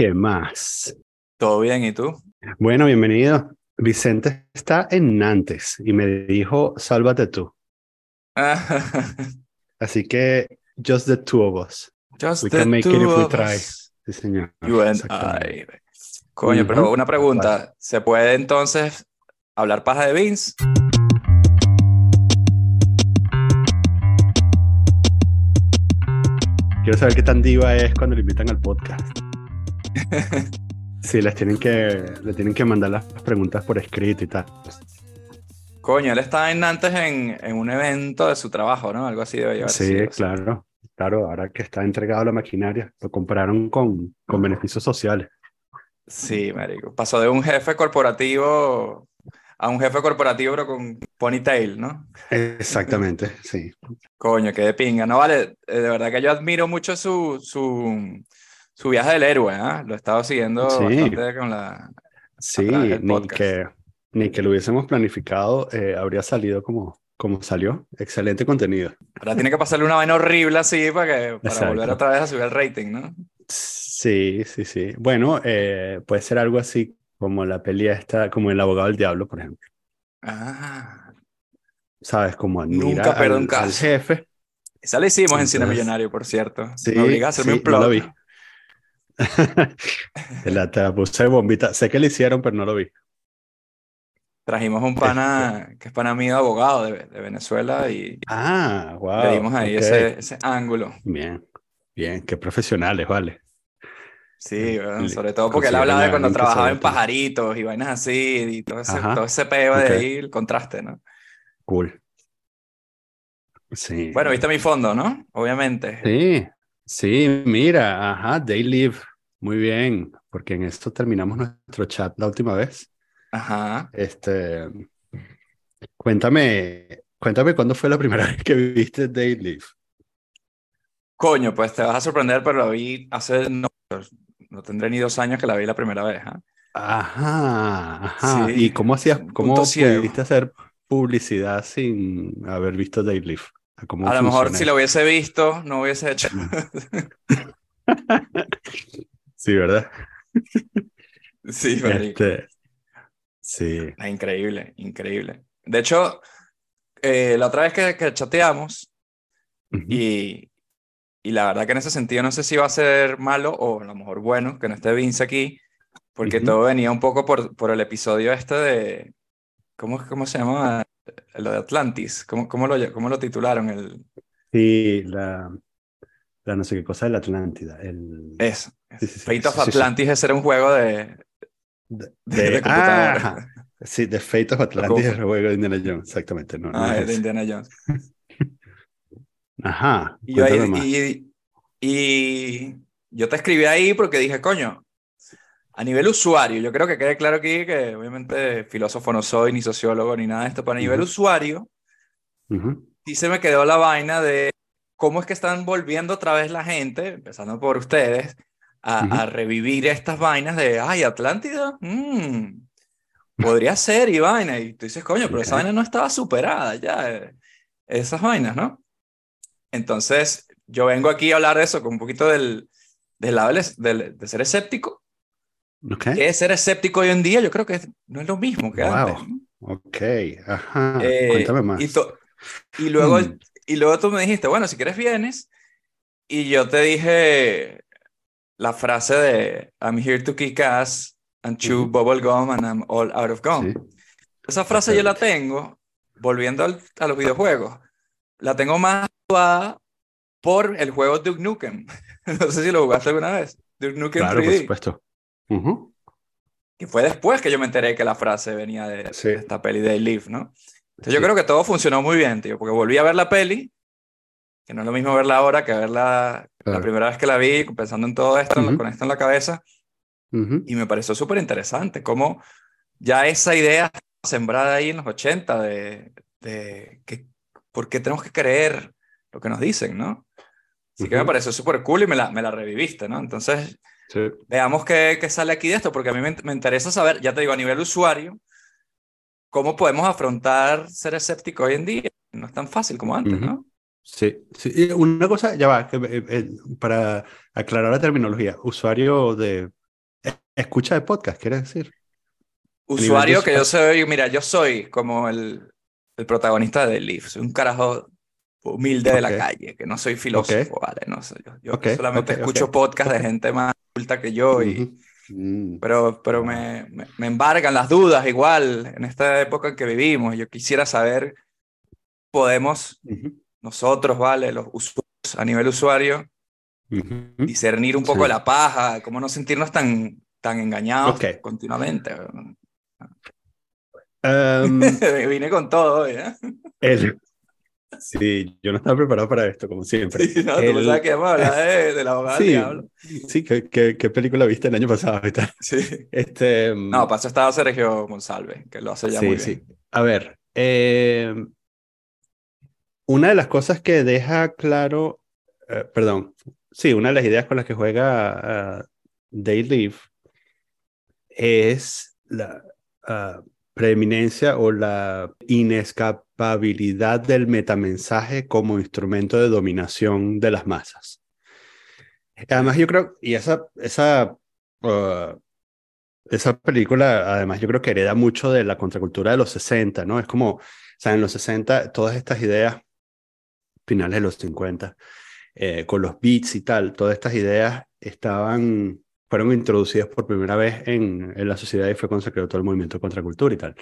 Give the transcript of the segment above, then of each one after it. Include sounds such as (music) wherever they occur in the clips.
¿Qué más? ¿Todo bien? ¿Y tú? Bueno, bienvenido. Vicente está en Nantes y me dijo, sálvate tú. (laughs) Así que, just the two of us. Just We the can make it two if we try. us. Sí, señor. You and. I. Coño, pero una pregunta. ¿Se puede entonces hablar paja de Vince? Quiero saber qué tan diva es cuando le invitan al podcast. (laughs) Sí, les tienen que, le tienen que mandar las preguntas por escrito y tal. Coño, él estaba en Nantes en, en un evento de su trabajo, ¿no? Algo así debe llevar. Sí, claro. Claro, ahora que está entregado la maquinaria, lo compraron con, con beneficios sociales. Sí, marico. Pasó de un jefe corporativo a un jefe corporativo pero con ponytail, ¿no? Exactamente, sí. Coño, qué de pinga. No, vale, eh, de verdad que yo admiro mucho su, su, su viaje del héroe, ¿ah? Lo he estado siguiendo Sí. bastante con la... Sí, ni que, ni que lo hubiésemos planificado, eh, habría salido como, como salió. Excelente contenido. Ahora tiene que pasarle una vaina horrible así para, que, para Exacto. volver otra vez a subir el rating, ¿no? Sí, sí, sí. Bueno, eh, puede ser algo así como la peli esta, como El abogado del diablo, por ejemplo. Ah, ¿Sabes? Como admira Nunca un al, al jefe. esa la hicimos en Cine Millonario, por cierto. sí, Me obliga a hacerme sí, un plot. no lo vi. (laughs) Te la, te la puse de bombita. Sé que lo hicieron, pero no lo vi. Trajimos un pana que es pana mío, abogado de, de Venezuela, y Ah, wow. le dimos ahí ese, ese ángulo. Bien, bien, qué profesionales, vale. Sí, bueno, Le- sobre todo porque él hablaba de cuando trabajaba en pajaritos y vainas así, y todo ese, Ajá, todo ese peo de ahí, el contraste, ¿no? Cool. Sí. Bueno, viste mi fondo, ¿no? Obviamente. Sí, sí, mira, ajá, They Live. Muy bien, porque en esto terminamos nuestro chat la última vez. Ajá. Este, cuéntame, cuéntame cuándo fue la primera (laughs) vez que viste Live. Coño, pues te vas a sorprender, pero la vi hace, no, no tendré ni dos años que la vi la primera vez, ¿ah? Ajá, ajá. Sí, ¿Y cómo hacías, cómo pudiste hacer publicidad sin haber visto Live? ¿Cómo A lo mejor si lo hubiese visto, no hubiese hecho. (laughs) (laughs) Sí, ¿verdad? Sí. (laughs) Este, sí. Ah, Increíble, increíble. De hecho, eh, la otra vez que, que chateamos, Ujú. y, y la verdad que en ese sentido no sé si va a ser malo o a lo mejor bueno que no esté Vince aquí, porque Ujú. todo venía un poco por, por el episodio este de. ¿Cómo, cómo se llama? Lo de Atlantis. ¿Cómo, cómo, lo, cómo lo titularon? El, Sí, la, la no sé qué cosa de la Atlántida. El, eso. Sí, Fate of. Atlantis, ese era un juego de. de, de de- computadora. ah. Sí, The Fate of Atlantis es el juego de Indiana Jones, exactamente. No, no Ah, es el de. Indiana Jones. (laughs) Ajá, Y yo, ahí- cuéntame más. y, y yo te escribí ahí porque dije, coño, a nivel usuario, yo creo que quede claro aquí que obviamente filósofo no soy, ni sociólogo, ni nada de esto, pero a nivel usuario, Ujú, sí se me quedó la vaina de cómo es que están volviendo otra vez la gente, empezando por ustedes, a, Ujú. a revivir estas vainas de, ay, Atlántida, mm, podría ser y vaina, y tú dices, coño, pero esa vaina no estaba superada ya, eh, esas vainas, ¿no? Entonces, yo vengo aquí a hablar de eso, con un poquito del, del lado del- del- de ser escéptico. Ok, ¿Qué es ser escéptico hoy en día? Yo creo que no es lo mismo que Wow. antes. ok, ajá. Eh, Cuéntame más. Y, y luego, Mm. y luego tú me dijiste, bueno, si quieres vienes. Y yo te dije la frase de I'm here to kick ass and chew bubble gum and I'm all out of gum. Sí, Esa frase yo la tengo, volviendo al- a los videojuegos, la tengo más actuada por el juego Duke Nukem. (laughs) No sé si lo jugaste alguna vez. Duke Nukem claro, por 3D. supuesto. Ujú, Que fue después que yo me enteré que la frase venía de, Sí. de esta peli de Leaf, ¿no? Entonces yo Sí. creo que todo funcionó muy bien, tío, porque volví a ver la peli, que no es lo mismo verla ahora que verla la primera vez que la vi, pensando en todo esto, Ujú. con esto en la cabeza, y me pareció súper interesante cómo ya esa idea sembrada ahí en los 80 de, de que, por qué tenemos que creer lo que nos dicen, ¿no? Así que me pareció súper cool y me la, me la reviviste, ¿no? Entonces, sí. veamos qué, qué sale aquí de esto, porque a mí me, me interesa saber, ya te digo, a nivel usuario, cómo podemos afrontar ser escéptico hoy en día. No es tan fácil como antes. ¿no? Sí, sí. Una cosa, ya va, que, eh, eh, para aclarar la terminología, usuario de Escucha de podcast, ¿quieres decir? Usuario que yo soy, mira, yo soy como el, el protagonista de Leaf, soy un carajo humilde de la calle, que no soy filósofo, ¿vale? No sé, yo, solamente escucho podcast de gente más culta que yo y... Mm. Pero, pero me, me, embargan las dudas igual en esta época en que vivimos. Yo quisiera saber, podemos nosotros, ¿vale? Los usuarios, a nivel usuario, discernir un poco la paja, cómo no sentirnos tan, tan engañados continuamente. Um, (laughs) Vine con todo hoy, ¿eh? Sí, yo no estaba preparado para esto, como siempre. Sí, no, tú sabes que vamos a hablar de, de la abogada (laughs) sí, diablo. Sí, ¿qué, qué, película viste el año pasado? Sí. Este, no, pasó estaba Sergio Monsalve, que lo hace ya muy bien. Sí. A ver, eh, una de las cosas que deja claro, eh, perdón, sí, una de las ideas con las que juega uh, Day es la, uh, preeminencia o la inescapabilidad del metamensaje como instrumento de dominación de las masas. Además, yo creo, y esa, esa, uh, esa película, además, yo creo que hereda mucho de la contracultura de los 60, ¿no? Es como, o sea, en los 60, todas estas ideas, finales de los 50, eh, con los beats y tal, todas estas ideas estaban fueron introducidas por primera vez en, en la sociedad y fue cuando se todo el movimiento de contracultura y tal.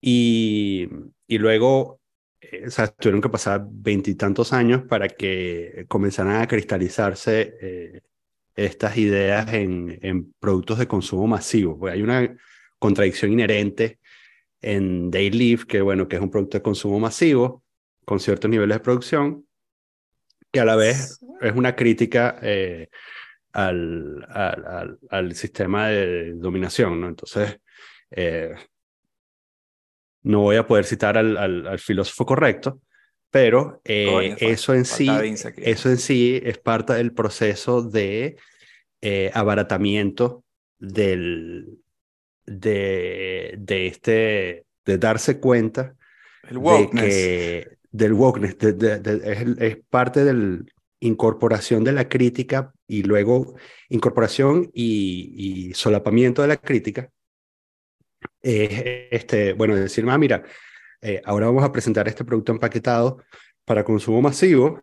Y, y luego, eh, o sea, tuvieron que pasar veintitantos años para que comenzaran a cristalizarse eh, estas ideas en, en, productos de consumo masivo. Pues hay una contradicción inherente en Day Live, que bueno, que es un producto de consumo masivo, con ciertos niveles de producción, que a la vez es una crítica eh, al, al, al, sistema de dominación, ¿no? Entonces, eh, no voy a poder citar al, al filósofo correcto, pero eh, eso, en sí, eso en sí es parte del proceso de abaratamiento del, de, de, este, de darse cuenta de que, del wokeness, es, parte del, incorporación de la crítica y luego incorporación y, solapamiento de la crítica, este, bueno, decir, ah, mira, eh, ahora vamos a presentar este producto empaquetado para consumo masivo,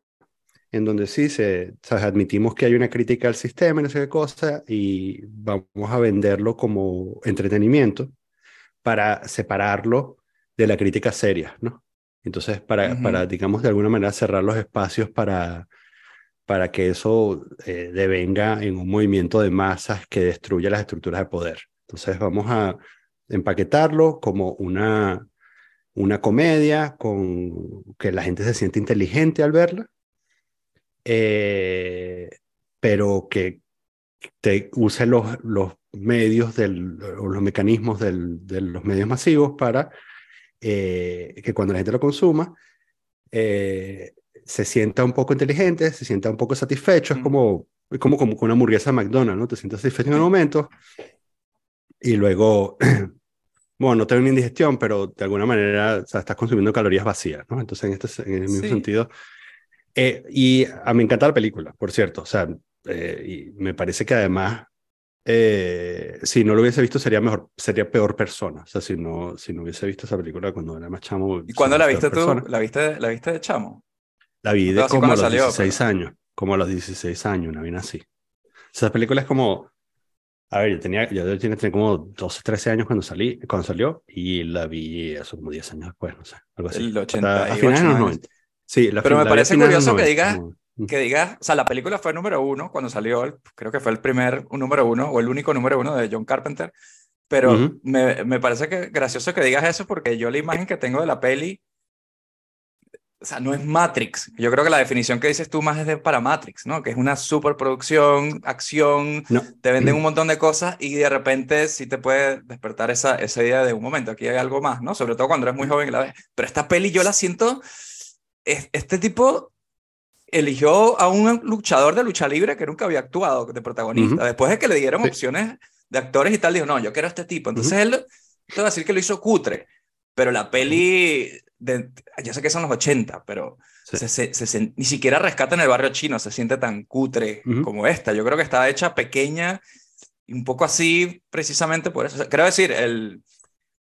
en donde sí se, admitimos que hay una crítica al sistema, no sé qué cosa, y vamos a venderlo como entretenimiento para separarlo de la crítica seria, ¿no? Entonces, para, para, digamos, de alguna manera cerrar los espacios para, para que eso eh, devenga en un movimiento de masas que destruya las estructuras de poder. Entonces vamos a empaquetarlo como una, una comedia con que la gente se siente inteligente al verla, eh, pero que te use los, los medios del, o los mecanismos del, de los medios masivos para eh, que cuando la gente lo consuma, eh, se sienta un poco inteligente, se sienta un poco satisfecho, es como, como, como una hamburguesa de McDonald's, ¿no? Te sientes satisfecho en el momento y luego, (clears throat) bueno, no tengo una indigestión, pero de alguna manera o sea, estás consumiendo calorías vacías, ¿no? Entonces, en, este, en el mismo sentido. Eh, y a mí me encanta la película, por cierto, o sea, eh, y me parece que además eh, si no lo hubiese visto sería mejor, sería peor persona. O sea, si no, si no hubiese visto esa película cuando era más chamo. ¿Y cuándo la viste tú? ¿La viste, ¿La viste de chamo? La vi de como a los 16 años, como a los 16 años, una bien así. Esa película es como, a ver, yo tenía, yo tenía, como 12, 13 años cuando salí, cuando salió y la vi eso como 10 años después, no sé, algo así. El 80 a finales de los 90. Sí, la Pero me parece curioso que digas, que digas, o sea, la película fue número uno cuando salió, creo que fue el primer un número uno o el único número uno de John Carpenter, pero me, me parece que gracioso que digas eso porque yo la imagen que tengo de la peli o sea, no es Matrix. Yo creo que la definición que dices tú más es de para Matrix, ¿no? Que es una superproducción, acción, te venden un montón de cosas y de repente sí te puede despertar esa, esa idea de un momento, aquí hay algo más, ¿no? Sobre todo cuando eres muy joven y la ves. Pero esta peli yo la siento, este tipo eligió a un luchador de lucha libre que nunca había actuado de protagonista. Después de que le dieron opciones de actores y tal, dijo, no, yo quiero a este tipo. Entonces él, te va a decir que lo hizo cutre, pero la peli de, ya sé que son los 80, pero se, ni siquiera rescata en el barrio chino, se siente tan cutre como esta. Yo creo que está hecha pequeña un poco así precisamente por eso. creo decir, el,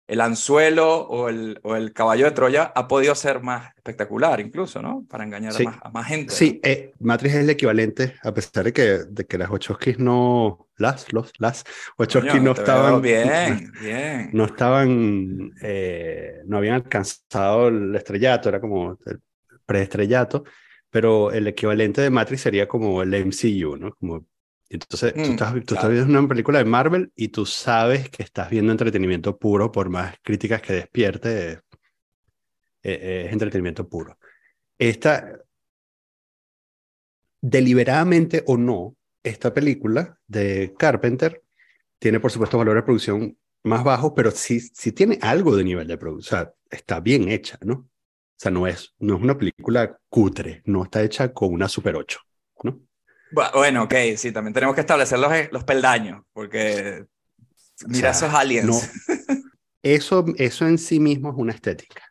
el anzuelo o el, o el, caballo de Troya ha podido ser más espectacular incluso, ¿no? Para engañar a, más, gente. Sí, eh, Matrix es el equivalente, a pesar de que, de que las Wachowskis no, las, los, las Wachowskis no estaban... Bien, (laughs) bien. No estaban, eh, no habían alcanzado el estrellato, era como el preestrellato, pero el equivalente de Matrix sería como el MCU, ¿no? Como entonces, tú, mm, estás, estás, viendo una película de Marvel y tú sabes que estás viendo entretenimiento puro, por más críticas que despierte, eh, eh, es entretenimiento puro. Esta, deliberadamente o no, esta película de Carpenter tiene, por supuesto, valores de producción más bajos, pero sí, sí tiene algo de nivel de producción. O sea, está bien hecha, ¿no? O sea, no es, no es una película cutre, no está hecha con una Super 8, ¿no? Bueno, ok, sí, también tenemos que establecer los, eh, los peldaños, porque mira esos aliens. eso, eso en sí mismo es una estética.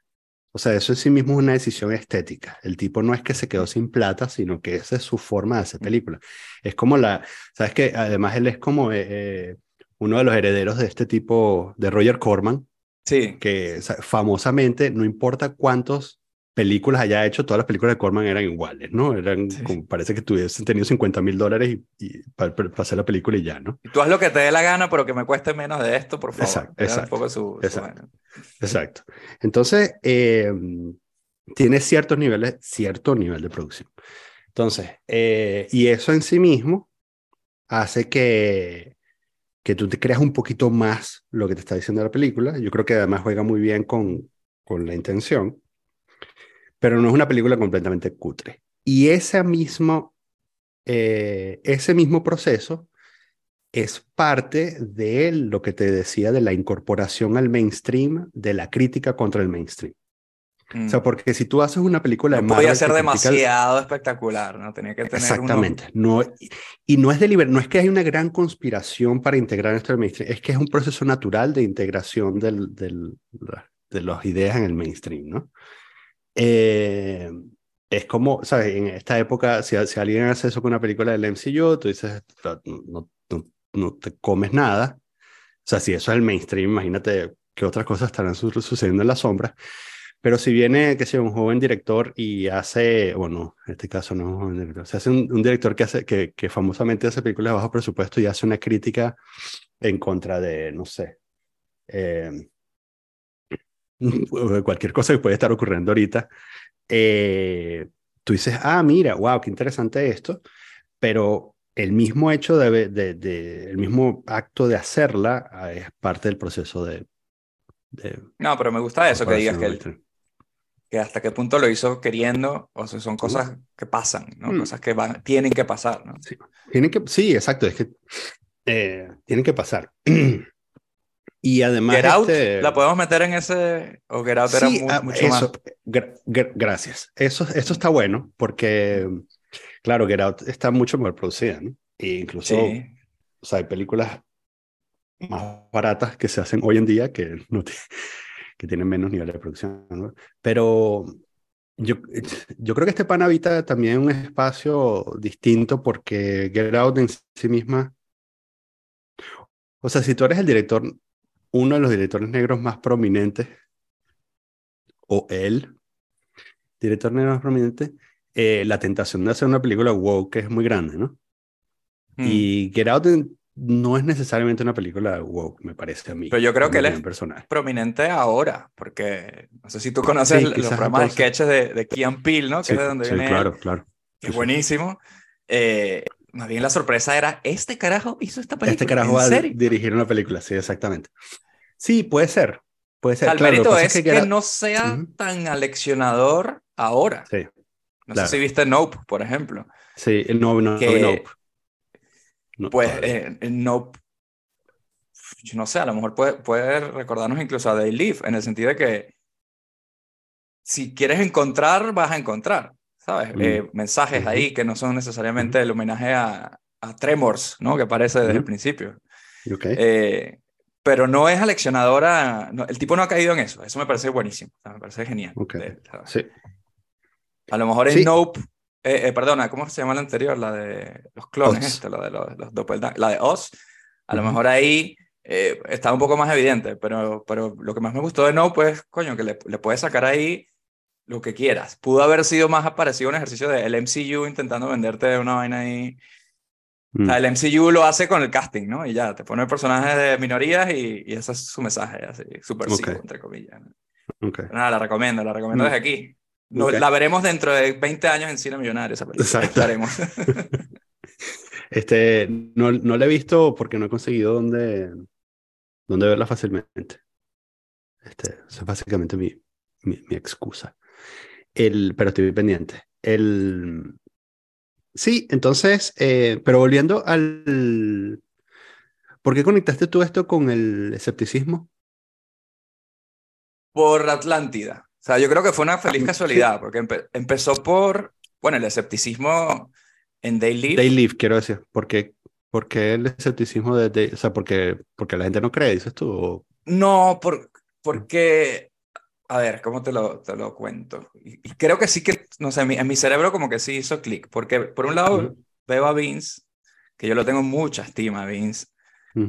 O sea, eso en sí mismo es una decisión estética. El tipo no es que se quedó sin plata, sino que esa es su forma de hacer película. Es como la, sabes que además él es como eh, eh, uno de los herederos de este tipo, de Roger Corman. Sí. Que famosamente, no importa cuántos películas haya hecho, todas las películas de Corman eran iguales, ¿no? Eran, como, parece que tuviesen tenido 50 mil dólares y, para, hacer la película y ya, ¿no? Y tú haz lo que te dé la gana, pero que me cueste menos de esto, por favor. Exacto, exacto. exacto, exacto. Entonces, eh, tiene ciertos niveles, cierto nivel de producción. Entonces, eh, y eso en sí mismo hace que, que tú te creas un poquito más lo que te está diciendo la película. Yo creo que además juega muy bien con, con la intención pero no es una película completamente cutre. Y ese mismo, eh, ese mismo proceso es parte de lo que te decía de la incorporación al mainstream, de la crítica contra el mainstream. O sea, mm. porque si tú haces una película no de Podía ser demasiado espectacular, ¿no? Tenía que tener. Exactamente. No, y no es no es que hay una gran conspiración para integrar esto al mainstream, es que es un proceso natural de integración del, del, de las ideas en el mainstream, ¿no? Eh, es como, ¿sabes? En esta época, si, si, alguien hace eso con una película del MCU, tú dices, no, no, te comes nada. O sea, si eso es el mainstream, imagínate qué otras cosas estarán sucediendo en la sombra. Pero si viene, que sea un joven director y hace, bueno, en este caso no es un joven director, se hace un, director que, hace, que, que famosamente hace películas de bajo presupuesto y hace una crítica en contra de, no sé, eh, (laughs) cualquier cosa que puede estar ocurriendo ahorita, eh, tú dices, ah, mira, wow, qué interesante esto, pero el mismo hecho de, de, el mismo acto de hacerla ah, es parte del proceso de... no, pero me gusta eso que digas que, que hasta qué punto lo hizo queriendo, o sea, son cosas que pasan, ¿no? Mm. Cosas que van, tienen que pasar, ¿no? Sí, tienen que, sí exacto, es que eh, tienen que pasar. (clears throat) Y además. Get Out, este ¿la podemos meter en ese? ¿O Get Out era ah, mucho eso, gracias. Eso, eso está bueno, porque, claro, Get Out está mucho mejor producida, ¿no? E incluso, o sea, hay películas más baratas que se hacen hoy en día que, no que tienen menos nivel de producción, ¿no? Pero yo, yo creo que este pan habita también un espacio distinto porque Get Out en sí misma. O sea, si tú eres el director uno de los directores negros más prominentes, o él, director negro más prominente, eh, la tentación de hacer una película woke es muy grande, ¿no? Hmm. Y Get Out no es necesariamente una película woke, me parece a mí. Pero yo creo que él es prominente ahora, porque no sé si tú conoces los programas de sketches de, de Kian Peele, ¿no? Que es de donde sí, claro, claro. Que es buenísimo. Eh, más bien la sorpresa era, ¿este carajo hizo esta película? Este carajo va a dirigir una película, sí, exactamente. Sí, puede ser. Puede ser. El mérito es que, no sea tan aleccionador ahora. Sí. No sé si viste Nope, por ejemplo. Sí, el Nope, no, Nope. pues eh, Nope, yo no sé, a lo mejor puede, puede recordarnos incluso a Day Live, en el sentido de que si quieres encontrar, vas a encontrar. ¿Sabes? Eh, mensajes ahí que no son necesariamente el homenaje a, a Tremors, ¿no? Que aparece desde el principio. Okay. Eh, pero no es aleccionadora, el tipo no ha caído en eso, eso me parece buenísimo, me parece genial. Okay. sí. A lo mejor en Nope, eh, perdona, ¿cómo se llama la anterior? La de los clones, este, la de los, los la de Oz. A lo mejor ahí eh, está un poco más evidente, pero, pero lo que más me gustó de No, pues, coño, que le, le puedes sacar ahí lo que quieras. Pudo haber sido más parecido un ejercicio del MCU intentando venderte una vaina ahí. Mm. el MCU lo hace con el casting, ¿no? Y ya, te pone personajes de minorías y, y ese es su mensaje, así, súper okay. entre comillas. Okay. Nada, la recomiendo, la recomiendo mm. desde aquí. La veremos dentro de 20 años en Cine Millonario, esa Exacto. (laughs) este, no, no la he visto porque no he conseguido dónde, dónde verla fácilmente. Este, esa es básicamente mi, mi, mi excusa. El, pero estoy pendiente. El, sí, entonces, eh, pero volviendo al... ¿Por qué conectaste tú esto con el escepticismo? Por Atlántida. O sea, yo creo que fue una feliz casualidad, porque empezó por, bueno, el escepticismo en Day Live. Day Live, quiero decir. ¿Por qué, el escepticismo de, O sea, porque, porque la gente no cree, dices tú? No, por, porque a ver, ¿cómo te lo, te lo cuento? Y, creo que sí que, no sé, en mi, cerebro como que sí hizo clic, porque por un lado veo a Vince, que yo lo tengo mucha estima a Vince,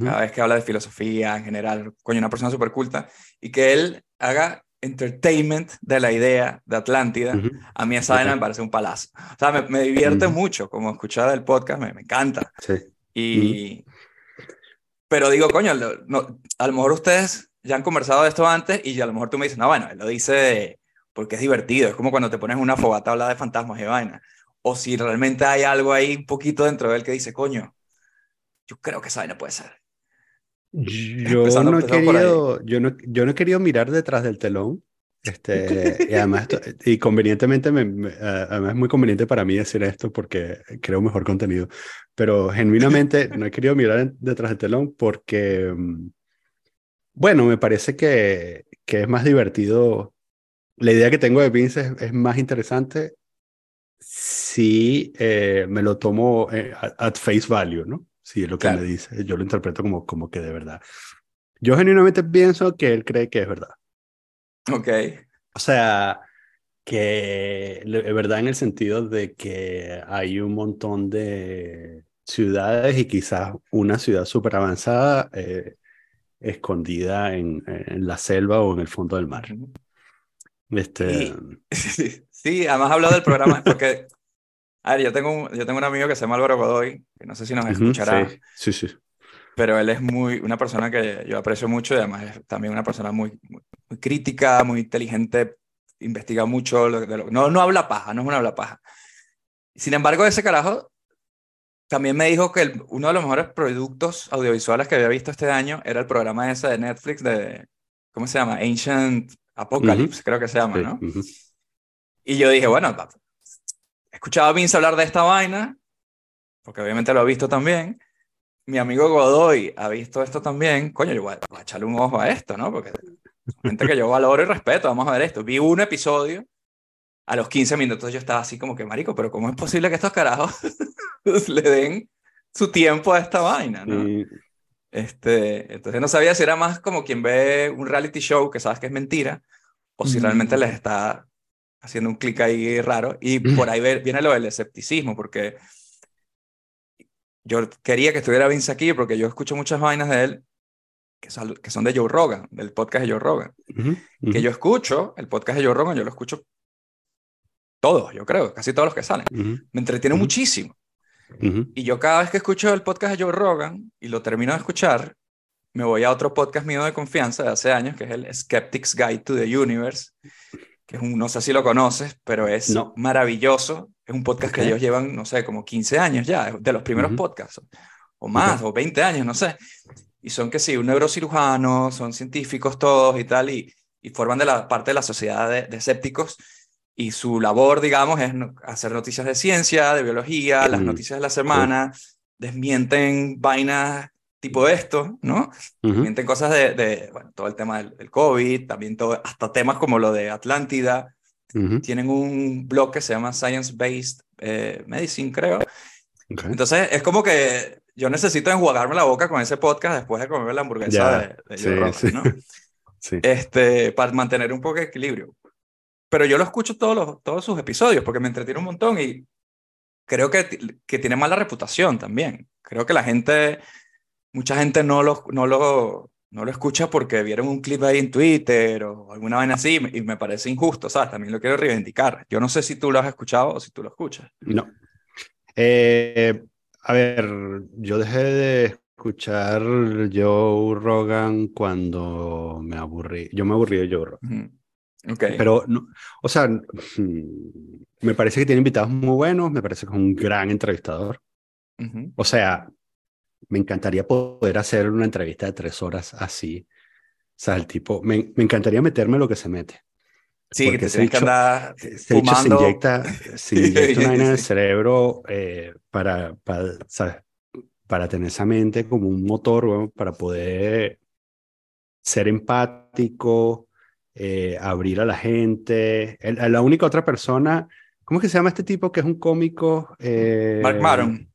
cada vez que habla de filosofía en general, coño, una persona súper culta, y que él haga entertainment de la idea de Atlántida, a mí esa vaina me parece un palazo. O sea, me, divierte mucho como escuchar el podcast, me, me encanta. Sí. Y... Pero digo, coño, no, a lo mejor ustedes ya han conversado de esto antes y a lo mejor tú me dices, no, bueno, él lo dice porque es divertido, es como cuando te pones una fogata a hablar de fantasmas y vaina. O si realmente hay algo ahí un poquito dentro de él que dice, coño, yo creo que esa vaina puede ser. Yo no, he querido, yo, no, yo no he querido mirar detrás del telón. Este, y además, y convenientemente, me, además es muy conveniente para mí decir esto porque creo mejor contenido, pero genuinamente no he querido mirar detrás del telón porque mm, bueno, me parece que, que es más divertido. La idea que tengo de Vince es, más interesante si eh, me lo tomo eh, at face value, ¿no? Si es lo que me dice, yo lo interpreto como, como que de verdad. Yo genuinamente pienso que él cree que es verdad. Ok. O sea, que es verdad en el sentido de que hay un montón de ciudades y quizás una ciudad súper avanzada eh, escondida en, en, la selva o en el fondo del mar. Este... (laughs) sí, además ha hablado del programa porque, a ver, yo tengo, un, yo tengo un amigo que se llama Álvaro Godoy, que no sé si nos escuchará. Sí, sí, Pero él es muy, una persona que yo aprecio mucho y además es también una persona muy, muy, crítica, muy inteligente, investiga mucho, no, no habla paja, no es una habla paja. Sin embargo, ese carajo también me dijo que uno de los mejores productos audiovisuales que había visto este año era el programa ese de Netflix de, ¿cómo se llama? Ancient Apocalypse, creo que se llama, ¿no? Y yo dije, bueno, he escuchado a Vince hablar de esta vaina, porque obviamente lo ha visto también. Mi amigo Godoy ha visto esto también. Coño, yo voy a, echarle un ojo a esto, ¿no? Porque gente que yo valoro y respeto, vamos a ver esto. Vi un episodio, a los 15 minutos yo estaba así como que, marico, pero ¿cómo es posible que estos carajos (laughs) le den su tiempo a esta vaina, ¿no? Este, entonces no sabía si era más como quien ve un reality show que sabes que es mentira, o si realmente les está haciendo un clic ahí raro. Y por ahí viene lo del escepticismo, porque yo quería que estuviera Vince aquí, porque yo escucho muchas vainas de él que son, que son de Joe Rogan, del podcast de Joe Rogan. Que yo escucho, el podcast de Joe Rogan, yo lo escucho todos, yo creo, casi todos los que salen. Me entretiene muchísimo. Y yo cada vez que escucho el podcast de Joe Rogan y lo termino de escuchar, me voy a otro podcast mío de confianza de hace años, que es el Skeptic's Guide to the Universe, que es un, no sé si lo conoces, pero es maravilloso. Es un podcast que ellos llevan, no sé, como 15 años ya, de los primeros podcasts, o más, o 20 años, no sé. Y son que sí, un neurocirujano, son científicos todos y tal, y, y forman de la parte de la sociedad de, de escépticos y su labor, digamos, es hacer noticias de ciencia, de biología, las noticias de la semana, desmienten vainas tipo esto, ¿no? Desmienten cosas de, de, bueno, todo el tema del, COVID, también todo, hasta temas como lo de Atlántida. Tienen un blog que se llama Science Based eh, Medicine, creo. Entonces, es como que yo necesito enjuagarme la boca con ese podcast después de comer la hamburguesa de, de sí, Joe ¿no? (laughs) sí. Este, para mantener un poco de equilibrio pero yo lo escucho todos, los, todos sus episodios porque me entretiene un montón y creo que, que tiene mala reputación también. Creo que la gente mucha gente no lo, no lo, no lo escucha porque vieron un clip ahí en Twitter o alguna vaina así y me parece injusto, ¿sabes? También lo quiero reivindicar. Yo no sé si tú lo has escuchado o si tú lo escuchas. No. Eh, a ver, yo dejé de escuchar Joe Rogan cuando me aburrí. Yo me aburrí de Joe Rogan. Okay. Pero, no, o sea, me parece que tiene invitados muy buenos, me parece que es un gran entrevistador. O sea, me encantaría poder hacer una entrevista de tres horas así. O sea, el tipo, me, me encantaría meterme lo que se mete. Sí, que te tienes que andar se, inyecta, se inyecta (laughs) una vaina en el cerebro eh, para, para, ¿sabes? para tener esa mente como un motor, para poder ser empático, eh, abrir a la gente. la única otra persona, ¿cómo es que se llama este tipo que es un cómico? Eh, Mark Maron.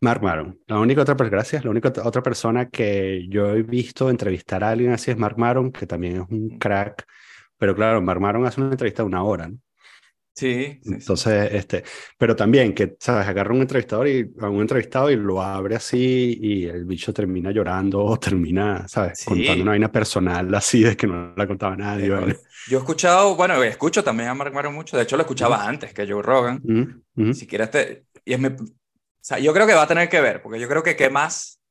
Mark Maron. La única otra, gracias, la única otra persona que yo he visto entrevistar a alguien así es Mark Maron, que también es un crack. Pero claro, Mark Maron hace una entrevista de una hora, ¿no? Sí, Entonces, este, pero también que, ¿sabes? Agarra un entrevistador y a un entrevistado y lo abre así y el bicho termina llorando o termina, ¿sabes? Contando una vaina personal así de que no la contaba nadie. Yo he escuchado, bueno, escucho también a Mark Maron mucho, de hecho lo escuchaba antes que Joe Rogan. Si quieres te, y es mi, o sea, yo creo que va a tener que ver, porque yo creo que qué más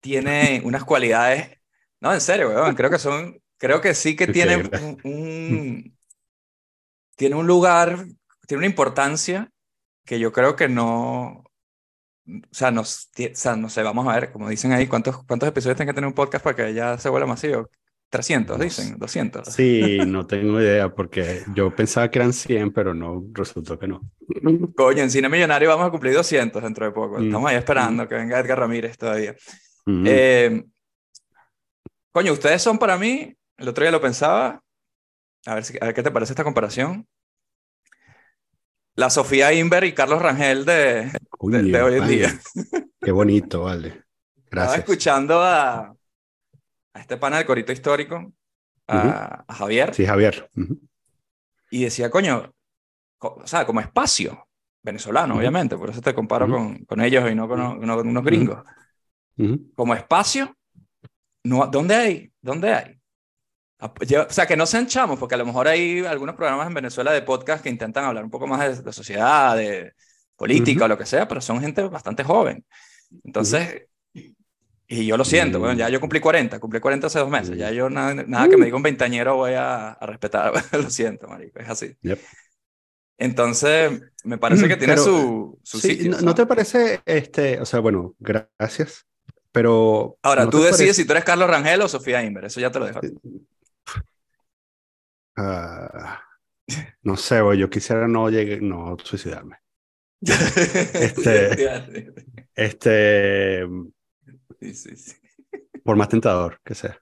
tiene unas cualidades, no, en serio, weón, creo que son, creo que sí que tiene un tiene un lugar, tiene una importancia que yo creo que no, o sea, nos, o sea, no sé, vamos a ver, como dicen ahí, ¿cuántos, cuántos episodios tiene que tener un podcast para que ya se vuelva masivo? 300, dicen, 200. Sí, no tengo idea, porque yo pensaba que eran 100, pero no, resultó que no. Coño, en Cine Millonario vamos a cumplir 200 dentro de poco. Mm, Estamos ahí esperando mm. que venga Edgar Ramírez todavía. Mm. Eh, coño, ustedes son para mí, el otro día lo pensaba, a ver, si, a ver qué te parece esta comparación. La Sofía Inver y Carlos Rangel de, de, hoy en día. Qué bonito, vale. (laughs) Gracias. Estaba escuchando a, a este pana del corito histórico, a, Javier. Sí, Javier. Y decía, coño, o sea, como espacio venezolano, obviamente, por eso te comparo con, con, ellos y no con, unos gringos. Como espacio, no, ¿dónde hay? ¿Dónde hay? Ah, pues o sea, que no sean chamos, porque a lo mejor hay algunos programas en Venezuela de podcast que intentan hablar un poco más de, sociedad, de política o lo que sea, pero son gente bastante joven. Entonces, y yo lo siento, bueno, ya yo cumplí 40, cumplí 40 hace dos meses, ya yo nada, nada que me diga un veintañero voy a, a respetar, (laughs) lo siento, marico, es así. Entonces, me parece que tiene su, su sitio, no, te parece, este, o sea, bueno, gracias, pero... Ahora, tú decides si tú eres Carlos Rangel o Sofía Inver, eso ya te lo dejo. Ah, no sé, yo quisiera no, llegue, no suicidarme. este, (laughs) este por más tentador que sea.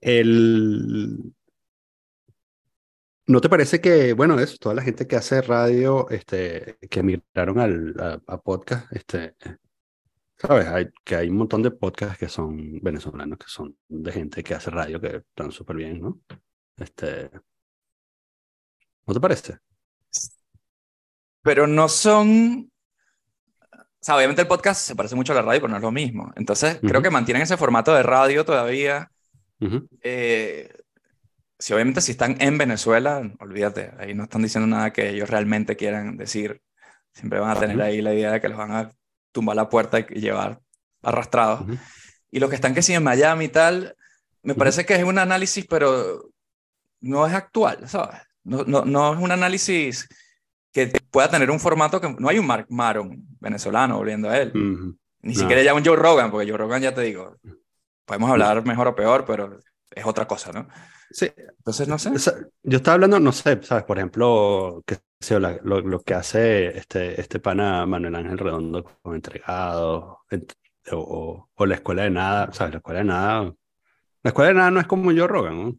El, ¿No te parece que, bueno, eso, toda la gente que hace radio, este, que migraron al, a, podcast, este, sabes, hay, que hay un montón de podcasts que son venezolanos, que son de gente que hace radio, que están súper bien, ¿no? Este, ¿No te parece? Pero no son... O sea, obviamente el podcast se parece mucho a la radio, pero no es lo mismo. Entonces, creo que mantienen ese formato de radio todavía. Eh, si obviamente si están en Venezuela, olvídate, ahí no están diciendo nada que ellos realmente quieran decir. Siempre van a tener ahí la idea de que los van a tumbar la puerta y llevar arrastrados. Y los que están que sí en Miami y tal, me parece que es un análisis, pero no es actual, ¿sabes? No, no, no es un análisis que pueda tener un formato que no hay un Mark Maron venezolano volviendo a él. Ni siquiera ya un Joe Rogan, porque Joe Rogan ya te digo, podemos hablar mejor o peor, pero es otra cosa, ¿no? Sí. Entonces, no sé. yo estaba hablando, no sé, ¿sabes? Por ejemplo, que, lo, lo, que hace este, este pana Manuel Ángel Redondo con Entregado, o, o, la Escuela de Nada, ¿sabes? La Escuela de Nada. La Escuela de Nada no es como Joe Rogan, ¿no?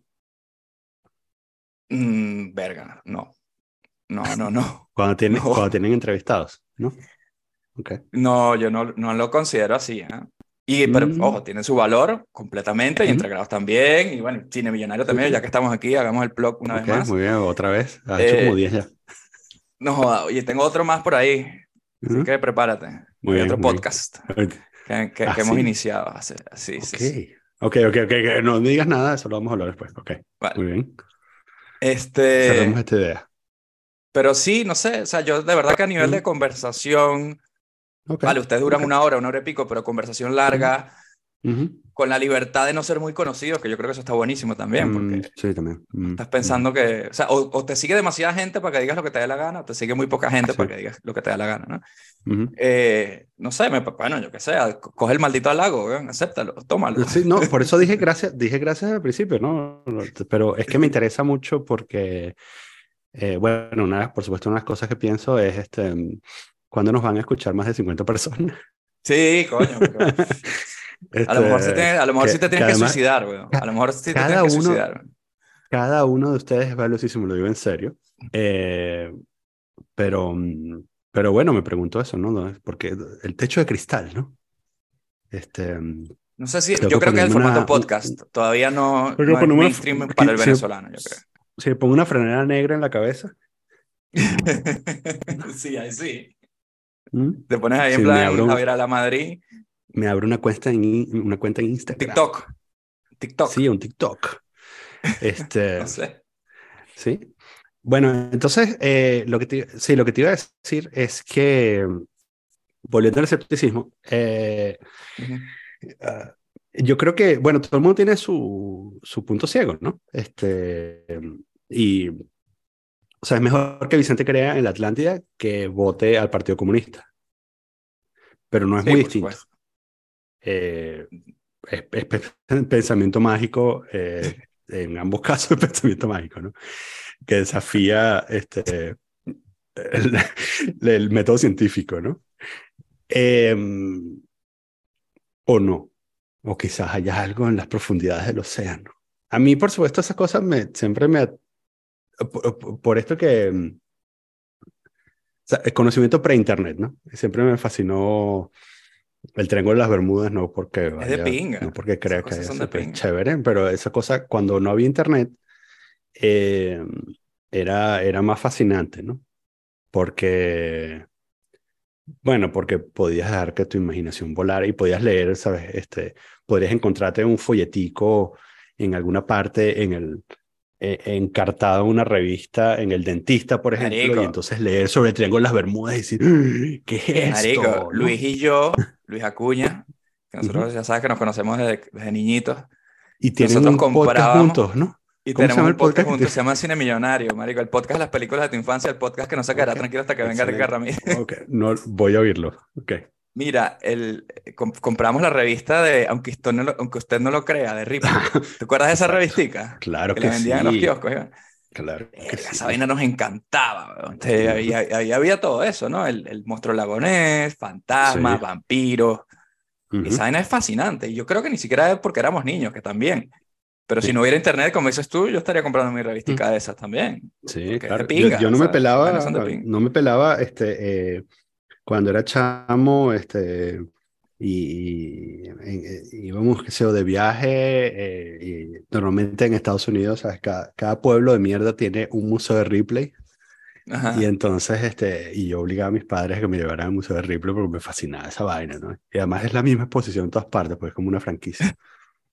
Mm, verga, no. No, no, no. (laughs) cuando, tienen, cuando tienen entrevistados, ¿no? Okay. No, yo no, no lo considero así. ¿eh? Y, pero, mm. ojo, tiene su valor completamente y entregados también. Y bueno, Cine Millonario también, ya que estamos aquí, hagamos el blog una vez más. Muy bien, otra vez. Ha hecho como 10 eh, ya. No joda, oye, tengo otro más por ahí. Así que prepárate. Muy bien, otro podcast. que, que, Ah, hemos sí. iniciado. Sí, sí, sí. Ok, ok, ok. No digas nada, eso lo vamos a hablar después. Ok, Vale. muy bien. Este, Cerramos esta idea. pero sí, no sé, o sea, yo de verdad que a nivel de conversación, vale, ustedes duran una hora, una hora y pico, pero conversación larga, Ujú. Con la libertad de no ser muy conocidos, que yo creo que eso está buenísimo también, porque Mm, sí, también. Mm, estás pensando que, o sea, o, o te sigue demasiada gente para que digas lo que te dé la gana, o te sigue muy poca gente Sí. para que digas lo que te dé la gana, ¿no? mm, ujú. Eh, no sé, me, bueno, yo qué sé, co- coge el maldito halago, weón, acéptalo, tómalo. Sí, no, por eso dije (laughs) gracias, dije gracias al principio, ¿no? Pero es que me interesa mucho porque, eh, bueno, una, por supuesto, una de las cosas que pienso es, este, ¿cuándo nos van a escuchar más de 50 personas? Sí, coño. (laughs) porque a lo mejor, se Este, tiene- a lo mejor que- sí te tienes que que, además- suicidar, weón. A lo mejor sí te tienes que uno- suicidar. weón. Cada uno de ustedes es valiosísimo, lo digo en serio. Eh, pero, pero bueno, me pregunto eso, ¿no? Porque el techo de cristal, ¿no? Este, No sé si, yo que creo que el ponerme formato una- podcast todavía no, que no es una- mainstream aquí- para el sí. venezolano, yo si me pongo una franela negra en la cabeza, creo. (laughs) sí, ahí sí. ¿mm? Te pones ahí en Sí, plan Javier a la Madrid, me abro una cuenta en, una cuenta en Instagram. TikTok. TikTok. Sí, un TikTok. Este, (laughs) No sé. sí. Bueno, entonces, eh, lo que te, sí, lo que te iba a decir es que, volviendo al escepticismo, eh, ah, yo creo que, bueno, todo el mundo tiene su, su punto ciego, ¿no? Este, y, o sea, es mejor que Vicente crea en la Atlántida que vote al Partido Comunista. Pero no es Sí, muy distinto. supuesto. Eh, (laughs) pensamiento mágico, eh, en ambos (laughs) casos pensamiento mágico, ¿no? Que desafía este, (laughs) el, método científico, ¿no? Em, o no, o quizás haya algo en las profundidades del océano. A mí, por supuesto, esas cosas me, siempre me... Por, esto que... mm, el conocimiento pre-internet, ¿no? Siempre me fascinó el Triángulo de las Bermudas, no porque Es de vaya- pinga. no porque crea que es de chévere, pero esa cosa, cuando no había internet, eh, era, era más fascinante, ¿no? Porque, bueno, porque podías dejar que tu imaginación volara y podías leer, ¿sabes? Este, podrías encontrarte un folletico en alguna parte, en el, eh, encartado en una revista, en el dentista, por ejemplo, Marico. y entonces leer sobre el Triángulo de las Bermudas y decir, "¡Ah! ¿qué es esto? Marico. Luis y yo, Luis Acuña, que nosotros ya sabes que nos conocemos desde, desde niñitos, Y tienen nosotros un podcast juntos, ¿no? y ¿Cómo se tenemos un el podcast juntos, te- se llama Cine Millonario, marico, el podcast de las películas de tu infancia, el podcast que no se quedará Ok, tranquilo hasta que venga. Ricardo Ramírez. Ok, no, voy a oírlo. Ok. Mira, el, com- compramos la revista de, aunque usted no lo, aunque usted no lo crea, de Ripley. (laughs) ¿Te acuerdas de esa revistica? Claro Que que, la vendían en los sí. kioscos. ¿eh? Claro que Verga, sí. Esa vaina nos encantaba. Entonces, Sí. ahí, ahí- ahí había todo eso, ¿no? El, el monstruo lagonés, fantasmas, Sí. vampiros. Ujú. Esa vaina es fascinante. Y yo creo que ni siquiera es porque éramos niños, que también. Pero Sí. si no hubiera internet, como dices tú, yo estaría comprando mi revistica de esas también. Sí, claro. Yo- pinga, yo, no o me pelaba, no me pelaba, este, eh, cuando era chamo, este, y, en- íbamos, qué sé yo, de viaje, eh, y normalmente en Estados Unidos, ¿sabes? Cada, cada pueblo de mierda tiene un museo de Ripley, Ajá. y entonces, este, y yo obligaba a mis padres a que me llevaran al museo de Ripley porque me fascinaba esa vaina, ¿no? Y además es la misma exposición en todas partes, pues es como una franquicia. (laughs)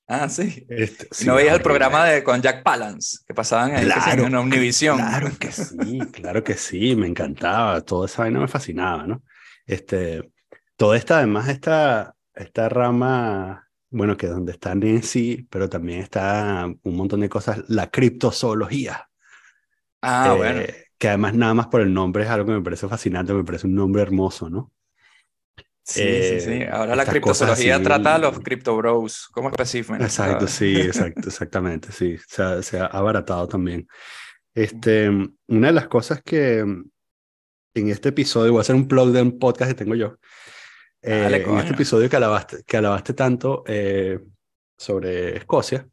Ah, sí. Este, sí, no veías el programa de, con Jack Palance, que pasaban ahí Claro, en Omnivisión. Claro que sí, claro que sí, me encantaba, toda esa vaina me fascinaba, ¿no? Este, toda esta, además, esta, esta rama, bueno, que donde está Nancy, pero también está un montón de cosas, la criptozoología, Ah, eh, bueno. que además nada más por el nombre es algo que me parece fascinante, me parece un nombre hermoso, ¿no? Sí, eh, sí, sí. Ahora la criptozoología así- trata a los crypto bros como especímenes. Exacto, sí, exacto, exactamente, sí, se ha, se ha abaratado también. (laughs) Este, una de las cosas que en este episodio, voy a hacer un plug de un podcast que tengo yo, eh, Dale, en coño. este episodio que alabaste, que alabaste tanto eh, sobre Escocia,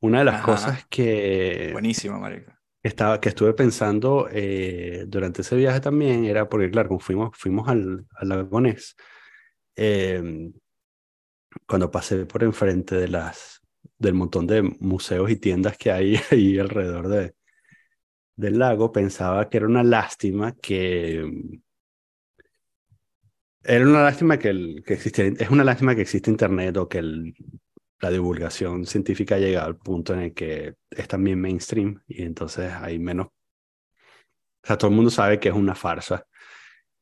una de las Ajá. cosas que, Buenísimo, marico. estaba, que estuve pensando eh, durante ese viaje también era porque, claro, como fuimos, fuimos al, al eh, cuando pasé por enfrente de las, del montón de museos y tiendas que hay (laughs) ahí alrededor de, del lago, pensaba que era una lástima que, era una lástima que, el, que existe, es una lástima que existe internet o que el, la divulgación científica llega al punto en el que es también mainstream y entonces hay menos, o sea, todo el mundo sabe que es una farsa.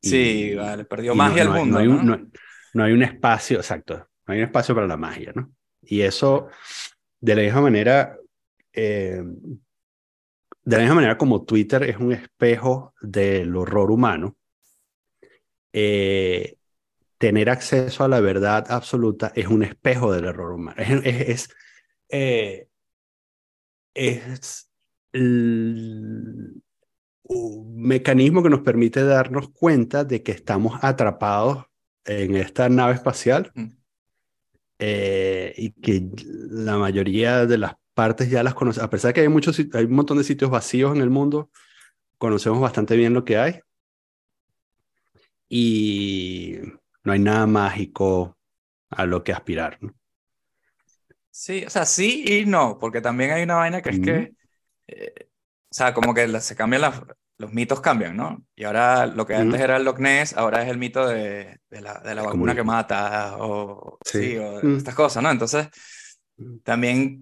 Sí, vale, perdió magia el mundo. No hay, un, no hay un espacio, exacto, no hay un espacio para la magia, ¿no? Y eso, de la misma manera, eh, de la misma manera como Twitter es un espejo del horror humano, eh, tener acceso a la verdad absoluta es un espejo del error humano. Es, es, es eh, el, un mecanismo que nos permite darnos cuenta de que estamos atrapados en esta nave espacial mm. eh, y que la mayoría de las partes ya las conocemos. A pesar de que hay, muchos, hay un montón de sitios vacíos en el mundo, conocemos bastante bien lo que hay. Y no hay nada mágico a lo que aspirar. ¿no? Sí, o sea, sí y no, porque también hay una vaina que es que, eh, o sea, como que se cambian las, los mitos cambian, ¿no? Y ahora lo que antes era el Loch Ness, ahora es el mito de, de la, de la vacuna que mata, o, sí. o estas cosas, ¿no? Entonces, también,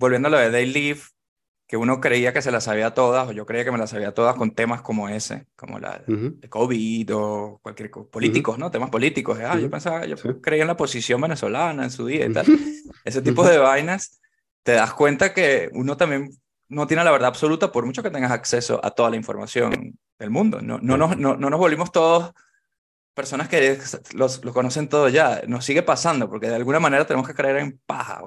volviendo a lo de Day Live, que uno creía que se las sabía todas, o yo creía que me las sabía todas con temas como ese, como la de COVID o cualquier cosa, políticos, ¿no? Temas políticos. Ah, yo pensaba, yo creía en la posición venezolana en su día y tal. Ese tipo de vainas, te das cuenta que uno también no tiene la verdad absoluta por mucho que tengas acceso a toda la información del mundo. No, no, nos, no, nos volvimos todos personas que los, lo conocen todo ya. Nos sigue pasando porque de alguna manera tenemos que creer en paja.